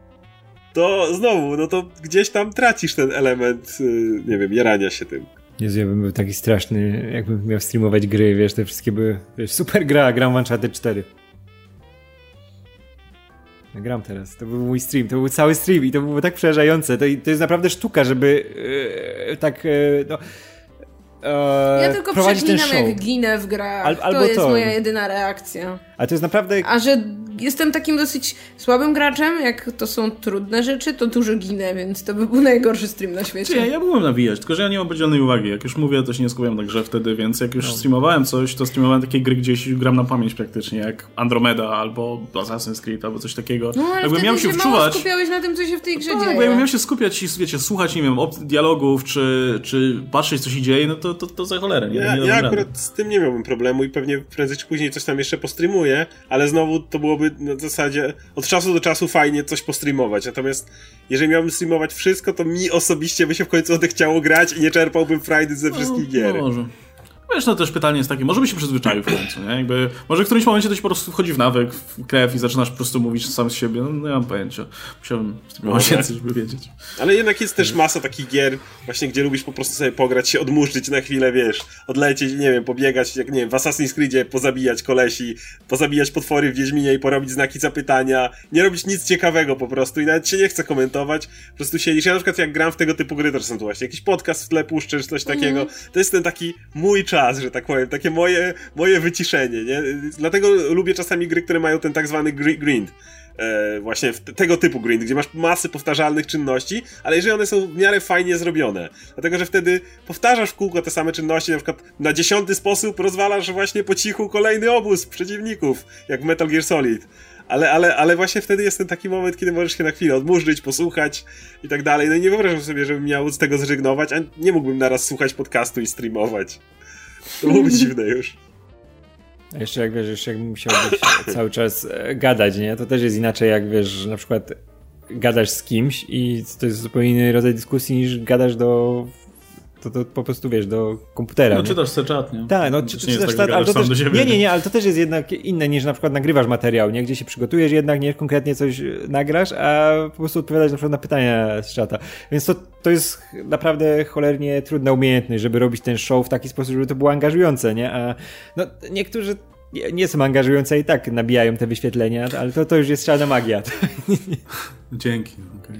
to znowu, no to gdzieś tam tracisz ten element, y, nie wiem, jarania się tym. Jezu, ja bym był taki straszny, jakbym miał streamować gry, wiesz, te wszystkie były, wiesz, super gra, gram Uncharted 4. Gram teraz, to był mój stream, to był cały stream i to było tak przerażające, to, to jest naprawdę sztuka, żeby yy, tak, yy, no... Yy, ja tylko przeklinam jak ginę w grach, Al, to jest to. moja jedyna reakcja. Ale to jest naprawdę... A że jestem takim dosyć słabym graczem, jak to są trudne rzeczy, to dużo ginę, więc to by był najgorszy stream na świecie. Ja, ja byłem nawijać, tylko że ja nie mam podzielonej uwagi. Jak już mówię, to się nie skupiam na grze wtedy, więc jak już no. streamowałem coś, to streamowałem takie gry, gdzieś gram na pamięć praktycznie, jak Andromeda albo Assassin's Creed albo coś takiego. No ale Jakby miał się, się wczuwać. skupiałeś na tym, co się w tej grze no, dzieje. Bo miał się skupiać i wiecie, słuchać, nie wiem, dialogów, czy, czy patrzeć, co się dzieje, no to, to, to za cholerę. Nie, ja, nie ja akurat z tym nie miałbym problemu i pewnie prędzej czy później coś tam jeszcze postreamuję, ale znowu to byłoby na zasadzie od czasu do czasu fajnie coś postreamować. Natomiast jeżeli miałbym streamować wszystko, to mi osobiście by się w końcu odechciało grać i nie czerpałbym frajdy ze wszystkich no, gier. Może. Wiesz, no też pytanie jest takie, może by się przyzwyczaił w końcu, nie? Jakby, może w którymś momencie to się po prostu wchodzi w nawyk, w krew i zaczynasz po prostu mówić sam z siebie. No, no ja mam pojęcia. Musiałbym więcej, żeby wiedzieć. Ale jednak jest też masa takich gier, właśnie gdzie lubisz po prostu sobie pograć, się odmurzyć na chwilę, wiesz, odlecieć, nie wiem, pobiegać, jak nie wiem, w Assassin's Creedzie pozabijać kolesi, pozabijać potwory w Wiedźminie i porobić znaki zapytania, nie robić nic ciekawego po prostu i nawet się nie chce komentować, po prostu siedzisz. Ja na przykład jak gram w tego typu gry, to są to właśnie jakiś podcast w tle puszczę, czy coś takiego, mm. to jest ten taki mój czas czas, że tak powiem, takie moje, moje wyciszenie, nie? Dlatego lubię czasami gry, które mają ten tak zwany grind. E, właśnie tego typu grind, gdzie masz masy powtarzalnych czynności, ale jeżeli one są w miarę fajnie zrobione. Dlatego, że wtedy powtarzasz w kółko te same czynności, na przykład na dziesiąty sposób rozwalasz właśnie po cichu kolejny obóz przeciwników, jak w Metal Gear Solid ale, ale, ale właśnie wtedy jest ten taki moment, kiedy możesz się na chwilę odmurzyć, posłuchać i tak dalej. No i nie wyobrażam sobie, żebym miał z tego zrezygnować, a nie mógłbym naraz słuchać podcastu i streamować. To byłoby dziwne już. A jeszcze jak wiesz, jeszcze jakbym musiał być cały czas e, gadać, nie? To też jest inaczej, jak wiesz, że na przykład gadasz z kimś i to jest zupełnie inny rodzaj dyskusji niż gadasz do to, to po prostu wiesz, do komputera. No nie? czytasz se czat, nie? Tak, no czy, czytasz tak, ale to też, nie, nie, nie, ale to też jest jednak inne niż na przykład nagrywasz materiał, nie? Gdzie się przygotujesz jednak, nie konkretnie coś nagrasz, a po prostu odpowiadasz na przykład na pytania z czata. Więc to, to jest naprawdę cholernie trudna umiejętność, żeby robić ten show w taki sposób, żeby to było angażujące, nie? A no, niektórzy nie, nie są angażujące i tak nabijają te wyświetlenia, ale to, to już jest czarna magia. Dzięki. Okay.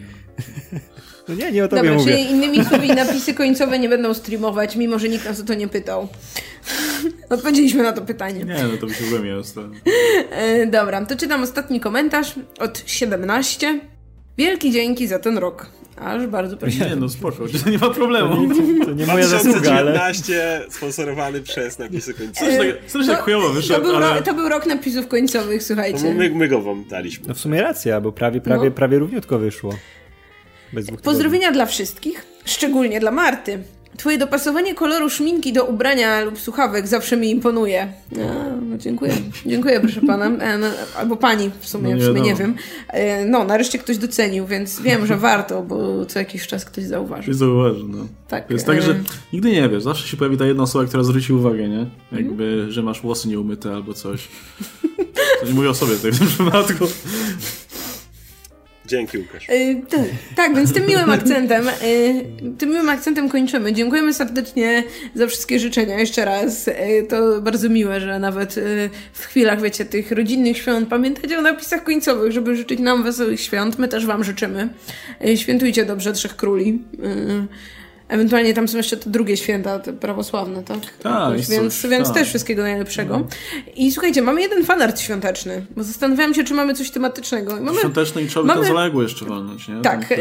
No nie, nie o tobie Dobra, mówię. czyli innymi słowy napisy końcowe nie będą streamować, mimo że nikt nas o to nie pytał. Odpowiedzieliśmy na to pytanie. Nie, no to by się w ogóle nie Dobra, to czytam ostatni komentarz od 17. Wielki dzięki za ten rok. Aż bardzo proszę. Nie, no spoko, to nie ma problemu. To nie, to nie moja zasługa, ale... 2019 sponsorowany przez napisy końcowe. Strasznie tak chujowo wyszedł, to, był ale... to był rok napisów końcowych, słuchajcie. My, my go wam daliśmy. No w sumie racja, bo prawie, prawie, no. prawie równiutko wyszło. Pozdrowienia dla wszystkich, szczególnie dla Marty. Twoje dopasowanie koloru szminki do ubrania lub słuchawek zawsze mi imponuje. A, no dziękuję. Dziękuję, proszę pana. E, no, albo pani, w sumie, no w sumie nie wiem. E, no, nareszcie ktoś docenił, więc wiem, że warto, bo co jakiś czas ktoś zauważy. Ktoś zauważy, no. Tak. Jest tak, że e, nigdy nie wiesz. Zawsze się pojawi ta jedna osoba, która zwróci uwagę, nie? Jakby, mm. że masz włosy nieumyte albo coś. To nie mówię o sobie tutaj w tym przypadku. Dzięki, Łukasz. Yy, tak, tak, więc tym miłym akcentem, yy, tym miłym akcentem kończymy. Dziękujemy serdecznie za wszystkie życzenia jeszcze raz. Yy, to bardzo miłe, że nawet w chwilach, wiecie, tych rodzinnych świąt pamiętacie o napisach końcowych, żeby życzyć nam wesołych świąt. My też wam życzymy. Świętujcie dobrze Trzech Króli. Ewentualnie tam są jeszcze te drugie święta, te prawosławne, tak? Tak. Więc, więc tak. też wszystkiego najlepszego. No. I słuchajcie, mamy jeden fanart świąteczny, bo zastanawiałam się, czy mamy coś tematycznego. Mamy, Świąteczny i trzeba mamy... tam zaległo jeszcze walnąć, nie? Tak. E,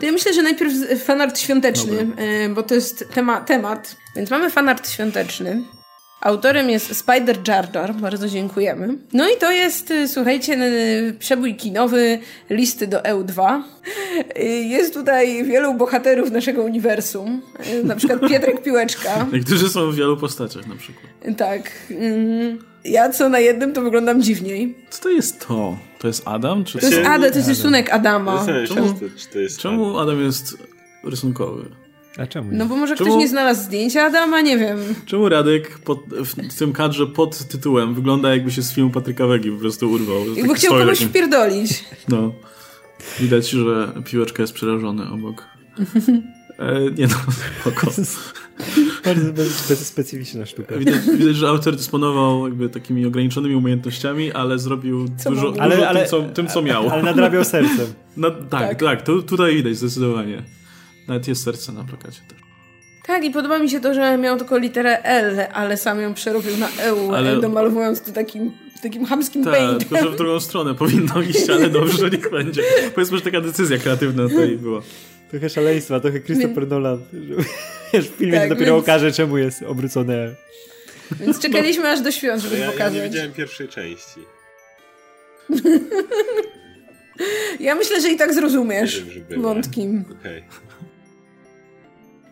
to ja myślę, że najpierw fanart świąteczny, Dobra. E, bo to jest tema, temat. Więc mamy fanart świąteczny. Autorem jest Spider Jar Jar, bardzo dziękujemy. No i to jest, y, słuchajcie, przebój kinowy listy do EU2. Y, jest tutaj wielu bohaterów naszego uniwersum, y, na przykład Pietrek Piłeczka. Niektórzy są w wielu postaciach na przykład. Tak. Ja co na jednym to wyglądam dziwniej. Co to jest to? To jest Adam? Czy to jest Adam, to jest rysunek Adama. Czemu, czemu Adam jest rysunkowy? A czemu? No bo może czemu... ktoś nie znalazł zdjęcia Adama, nie wiem. Czemu Radek pod, w tym kadrze pod tytułem wygląda jakby się z filmu Patryka Wegi po prostu urwał? Jakby chciał kogoś takim... wpierdolić. No. Widać, że piłeczka jest przerażony obok. E, nie no, spoko. Bardzo bez, bezspecyficzna sztuka. Widać, widać, że autor dysponował jakby takimi ograniczonymi umiejętnościami, ale zrobił co dużo, dużo ale, ale, tym, co, tym, co miał. Ale nadrabiał sercem. No, tak, tak, tak tu, tutaj widać zdecydowanie. Nawet jest serce na plakacie też. Tak, i podoba mi się to, że miał tylko literę L, ale sam ją przerobił na EU, ale... domalowując to takim, takim hamskim tak, paintem. tylko że w drugą stronę powinno iść, ale dobrze, że niech będzie. Powiedzmy, że taka decyzja kreatywna tutaj była. Trochę szaleństwa, trochę Christopher Więc... Nolan. Wiesz, w filmie tak, dopiero więc... okaże, czemu jest obrócone. Więc czekaliśmy aż do świąt, żeby ja, pokazać. Ja nie widziałem pierwszej części. ja myślę, że i tak zrozumiesz wiem, wątkiem. Okay.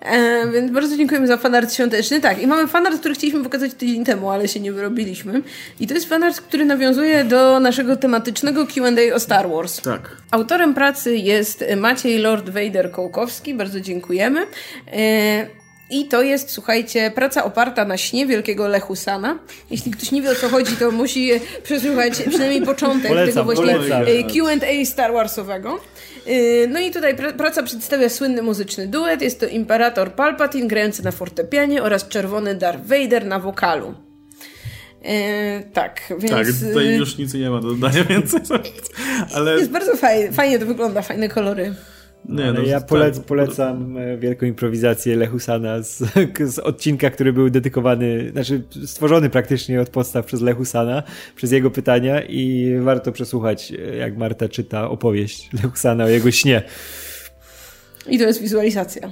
E, więc bardzo dziękujemy za fanart świąteczny. Tak, i mamy fanart, który chcieliśmy pokazać tydzień temu, ale się nie wyrobiliśmy. I to jest fanart, który nawiązuje do naszego tematycznego Q&A o Star Wars. Tak. Autorem pracy jest Maciej Lord Vader Kołkowski, bardzo dziękujemy. E, i to jest, słuchajcie, praca oparta na śnie wielkiego Lechusana. Jeśli ktoś nie wie o co chodzi, to musi przesłuchać przynajmniej początek polecam, tego właśnie e, Q&A Star Warsowego. Y, no i tutaj praca przedstawia słynny muzyczny duet. Jest to Imperator Palpatine grający na fortepianie oraz czerwony Darth Vader na wokalu. E, tak, więc... Tak, tutaj y, już nic nie ma do dodania więcej. Ale... Jest bardzo fajnie, fajnie to wygląda, fajne kolory. Nie, no, ja polec, polecam e, wielką improwizację Lechusana z, z odcinka, który był dedykowany, znaczy stworzony praktycznie od podstaw przez Lechusana, przez jego pytania i warto przesłuchać, e, jak Marta czyta opowieść Lechusana o jego śnie. I to jest wizualizacja.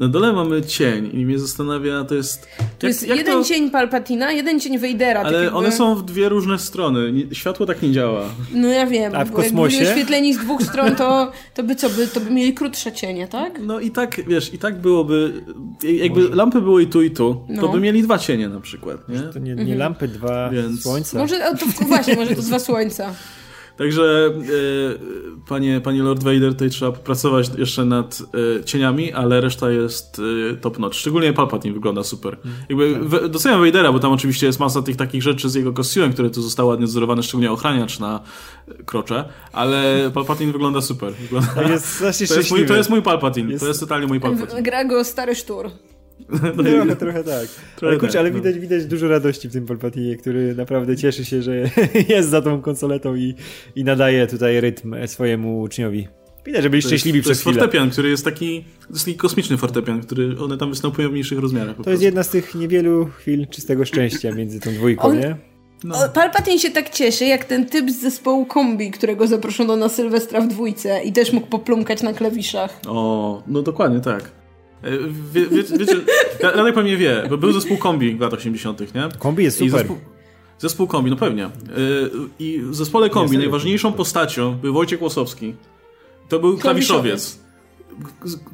Na dole mamy cień i mnie zastanawia, to jest... To jest jak jeden to... cień Palpatina, jeden cień Vadera. Ale tak jakby... one są w dwie różne strony. Światło tak nie działa. No ja wiem. A w kosmosie? Jakby oświetleni z dwóch stron, to, to by co, by, to by mieli krótsze cienie, tak? No i tak, wiesz, i tak byłoby... Jakby Może. lampy były i tu, i tu, no. to by mieli dwa cienie na przykład, nie? To nie, nie mhm. lampy, dwa Więc... słońca. Może, to, właśnie, może to dwa słońca. Także e, panie, panie Lord Vader, tutaj trzeba pracować jeszcze nad e, cieniami, ale reszta jest e, top notch. Szczególnie Palpatine wygląda super. Jakby w, doceniam Vadera, bo tam oczywiście jest masa tych takich rzeczy z jego kostiumem, które tu zostały ładnie wzorowane, szczególnie ochraniacz na krocze, ale Palpatine wygląda super. Wygląda, to, jest, to, jest mój, to jest mój Palpatine. Jest... To jest totalnie mój Palpatine. Gra go stary sztur. No trochę, trochę tak. Trochę ale kurczę, tak, ale no. widać, widać dużo radości w tym Palpatinie, który naprawdę cieszy się, że jest za tą konsoletą i, i nadaje tutaj rytm swojemu uczniowi. Widać, że byli szczęśliwi jest, przez chwilę. To jest fortepian, który jest taki, to jest taki kosmiczny fortepian, który one tam występują w mniejszych rozmiarach. To jest jedna z tych niewielu chwil czystego szczęścia między tą dwójką, On... nie? No. Palpatine się tak cieszy, jak ten typ z zespołu Kombi, którego zaproszono na Sylwestra w dwójce i też mógł poplumkać na klawiszach. O, no dokładnie tak. E, wie, wie, wiecie, Radek pewnie wie, bo był zespół Kombi w latach 80., nie? Kombi jest super. Zespół, zespół Kombi, no pewnie. E, I w zespole Kombi najważniejszą postacią był Wojciech Łosowski. To był klawiszowiec.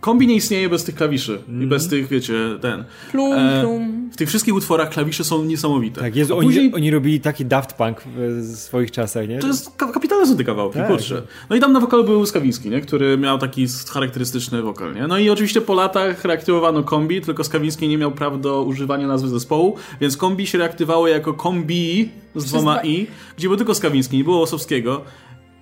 Kombi nie istnieje bez tych klawiszy mm. i mhm. bez tych, wiecie, ten. Plum, e, plum. W tych wszystkich utworach klawisze są niesamowite. Tak, jest, później... oni, oni robili taki Daft Punk w swoich czasach, nie? To jest kapitalne są te kawałki, tak. kurczę. No i tam na wokalu był Skawiński, nie? Który miał taki charakterystyczny wokal, nie? No i oczywiście po latach reaktywowano Kombi, tylko Skawiński nie miał praw do używania nazwy zespołu, więc Kombi się reaktywało jako Kombi z dwoma i, gdzie był tylko Skawiński, nie było Osowskiego.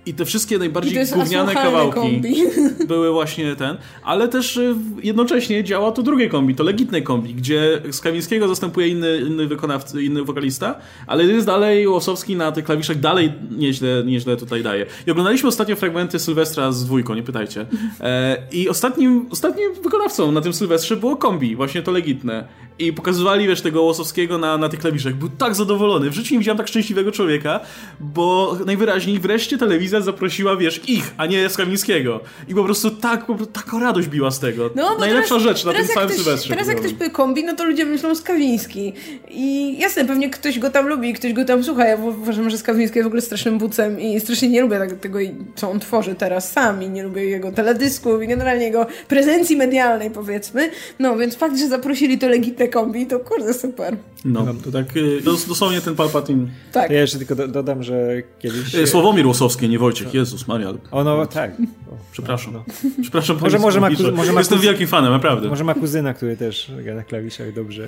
I te wszystkie najbardziej gówniane kawałki kombi. były właśnie ten, ale też y, jednocześnie działa to drugie kombi, to legitne kombi, gdzie Skawińskiego zastępuje inny, inny wykonawca, inny wokalista, ale jest dalej Łosowski na tych klawiszach dalej nieźle, nieźle tutaj daje. I oglądaliśmy ostatnio fragmenty Sylwestra z dwójką, nie pytajcie. E, I ostatnim, ostatnim wykonawcą na tym Sylwestrze było kombi, właśnie to legitne. I pokazywali, wiesz, tego Łosowskiego na, na tych klawiszach. Był tak zadowolony. W życiu nie widziałem tak szczęśliwego człowieka, bo najwyraźniej wreszcie telewizja zaprosiła, wiesz, ich, a nie Skawińskiego. I po prostu tak, po prostu, taką radość biła z tego. No, Najlepsza teraz, rzecz na tym samym ktoś, Sylwestrze. Teraz jak ktoś powie kombi, no to ludzie myślą Skawiński. I jasne, pewnie ktoś go tam lubi, ktoś go tam słucha. Ja uważam, że Skawiński jest w ogóle strasznym bucem i strasznie nie lubię tak, tego, co on tworzy teraz sam i nie lubię jego teledysków i generalnie jego prezencji medialnej, powiedzmy. No, więc fakt, że zaprosili to legitne kombi, to kurde super. No, to tak y, dosłownie ten Palpatine. Tak. Ja jeszcze tylko dodam, że kiedyś... Y, Sławomir Łosowski, nie Wojciech, Jezus Maria. Ono, tak. Przepraszam. No. Przepraszam, może, może, ma, może ma Jestem wielkim fanem, naprawdę. Może ma kuzyna, który też gra na klawiszach dobrze.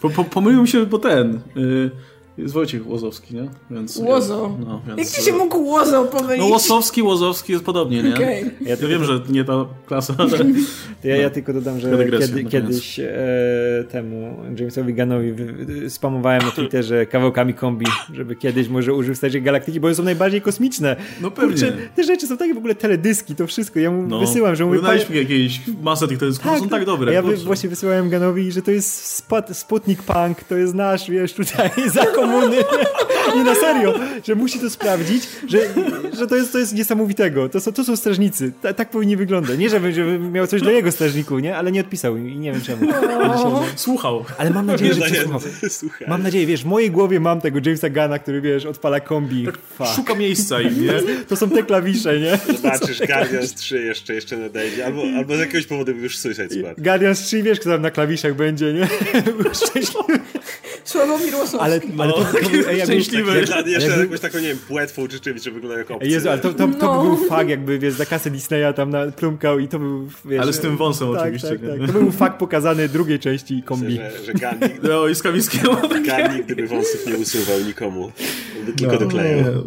Po, po, pomylił się, bo ten... Y Jest Wojciech Łozowski, nie? Więc, Łozo. No, więc, Jak ci się mógł Łozo pomylić? No Łosowski, Łozowski jest podobnie, nie? Okay. Ja, ja wiem, że nie ta klasa, ale... Ja, ja tylko dodam, że kiedy, kiedyś e, temu Jamesowi Ganowi spamowałem na Twitterze kawałkami kombi, żeby kiedyś może użył Starej Galaktyki, bo one są najbardziej kosmiczne. No pewnie. Kurczę, te rzeczy są takie w ogóle teledyski, to wszystko. Ja mu no. wysyłam, że mówię... Wydaliśmy jakieś masę tych teledysków, tak, są tak dobre. Ja właśnie wysyłałem Ganowi, że to jest Sputnik Punk, to jest nasz, wiesz, tutaj za komuny. Nie na serio, że musi to sprawdzić, że, że to, jest, to jest niesamowitego. To są, to są strażnicy. Ta, tak powinni wyglądać. Nie, żeby, żeby miał coś dla jego strażników, nie? Ale nie odpisał i nie wiem czemu. Słuchał. Ale mam nadzieję, że przesłuchał. Mam nadzieję, wiesz, w mojej głowie mam tego Jamesa Gana, który, wiesz, odpala kombi. Tak, szuka miejsca i nie? To są te klawisze, nie? Zobaczysz, Guardians 3 jeszcze, jeszcze nadejdzie. Albo, albo z jakiegoś powodu już Squad. Guardians 3, wiesz, kto tam na klawiszach będzie, nie? Szczęśliwy. Sławomir Łosowski. Ale, ale to, to, to był, szczęśliwy. Taki, jeszcze jakby... jakąś taką, nie wiem, płetwą czy czymś, żeby wyglądał jak opcja. Jezu, ale to, to, to no. był fakt, jakby, wiesz, za kasę Disneya tam na, plumkał i to był, wiesz... Ale z tym wąsem tak, oczywiście. Tak, tak. To był fakt pokazany drugiej części kombi. Myślę, że, że nigdy, no, i z Gun nigdy by wąsów nie usuwał nikomu. Tylko no, doklejał.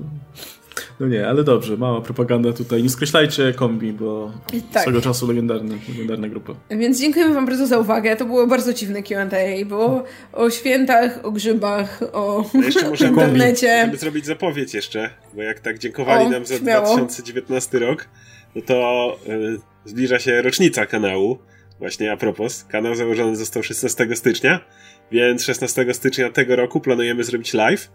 No nie, ale dobrze, mała propaganda tutaj. Nie skreślajcie kombi, bo tak. swego czasu legendarny, legendarna grupa. Więc dziękujemy wam bardzo za uwagę. To było bardzo dziwne Q&A. Było o świętach, o grzybach, o no jeszcze może internecie. Żeby zrobić zapowiedź jeszcze, bo jak tak dziękowali o, nam za śmiało. 2019 rok, no to yy, zbliża się rocznica kanału. Właśnie a propos, kanał założony został 16 stycznia, więc 16 stycznia tego roku planujemy zrobić live e,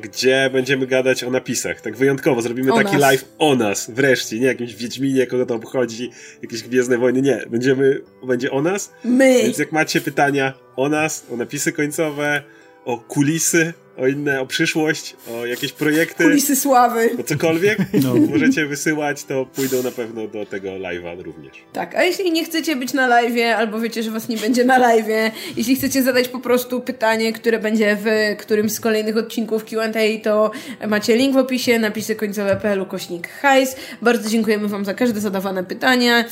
gdzie będziemy gadać o napisach. Tak wyjątkowo zrobimy o taki nas. live o nas, wreszcie, nie jakimś Wiedźminie, kogo to obchodzi, jakieś Gwiezdne Wojny, nie. Będziemy, będzie o nas. My! Więc jak macie pytania o nas, o napisy końcowe, o kulisy, o inne, o przyszłość, o jakieś projekty. Kulisy sławy. O cokolwiek, no. możecie wysyłać, to pójdą na pewno do tego live'a również. Tak, a jeśli nie chcecie być na live'ie, albo wiecie, że was nie będzie na live'ie, jeśli chcecie zadać po prostu pytanie, które będzie w którymś z kolejnych odcinków Q&A, to macie link w opisie, napisy końcowe.pl kośnik hajs. Bardzo dziękujemy wam za każde zadawane pytania.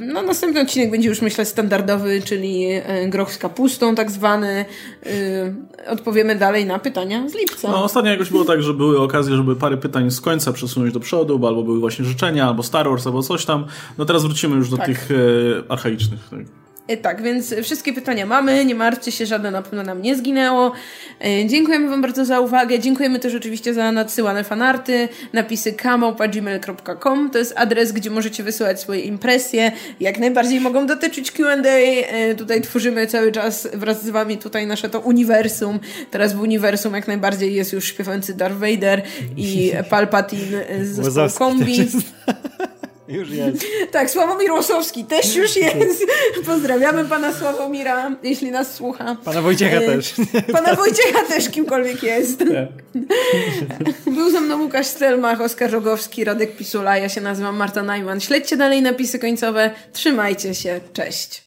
No, następny odcinek będzie już myślę standardowy, czyli e, groch z kapustą tak zwany. Odpowiemy dalej na pytania pytania z lipca. No, ostatnio jakoś było tak, że były okazje, żeby parę pytań z końca przesunąć do przodu, albo były właśnie życzenia, albo Star Wars, albo coś tam. No teraz wrócimy już do tak. tych e, archaicznych. Tak. E, tak, więc wszystkie pytania mamy, nie martwcie się, żadne na pewno nam nie zginęło. E, dziękujemy Wam bardzo za uwagę, dziękujemy też oczywiście za nadsyłane fanarty, napisy kamał.gmail.com to jest adres, gdzie możecie wysyłać swoje impresje, jak najbardziej mogą dotyczyć Q&A, e, tutaj tworzymy cały czas wraz z Wami tutaj nasze to uniwersum, teraz w uniwersum jak najbardziej jest już śpiewający Darth Vader i Palpatine z zespołu Kombi. Już jest. Tak, Sławomir Łosowski też już jest. Pozdrawiamy pana Sławomira, jeśli nas słucha. Pana Wojciecha e, też. Pana Wojciecha też, kimkolwiek jest. Tak. Był ze mną Łukasz Stelmach, Oskar Rogowski, Radek Pisula, ja się nazywam Marta Najman. Śledźcie dalej napisy końcowe. Trzymajcie się. Cześć.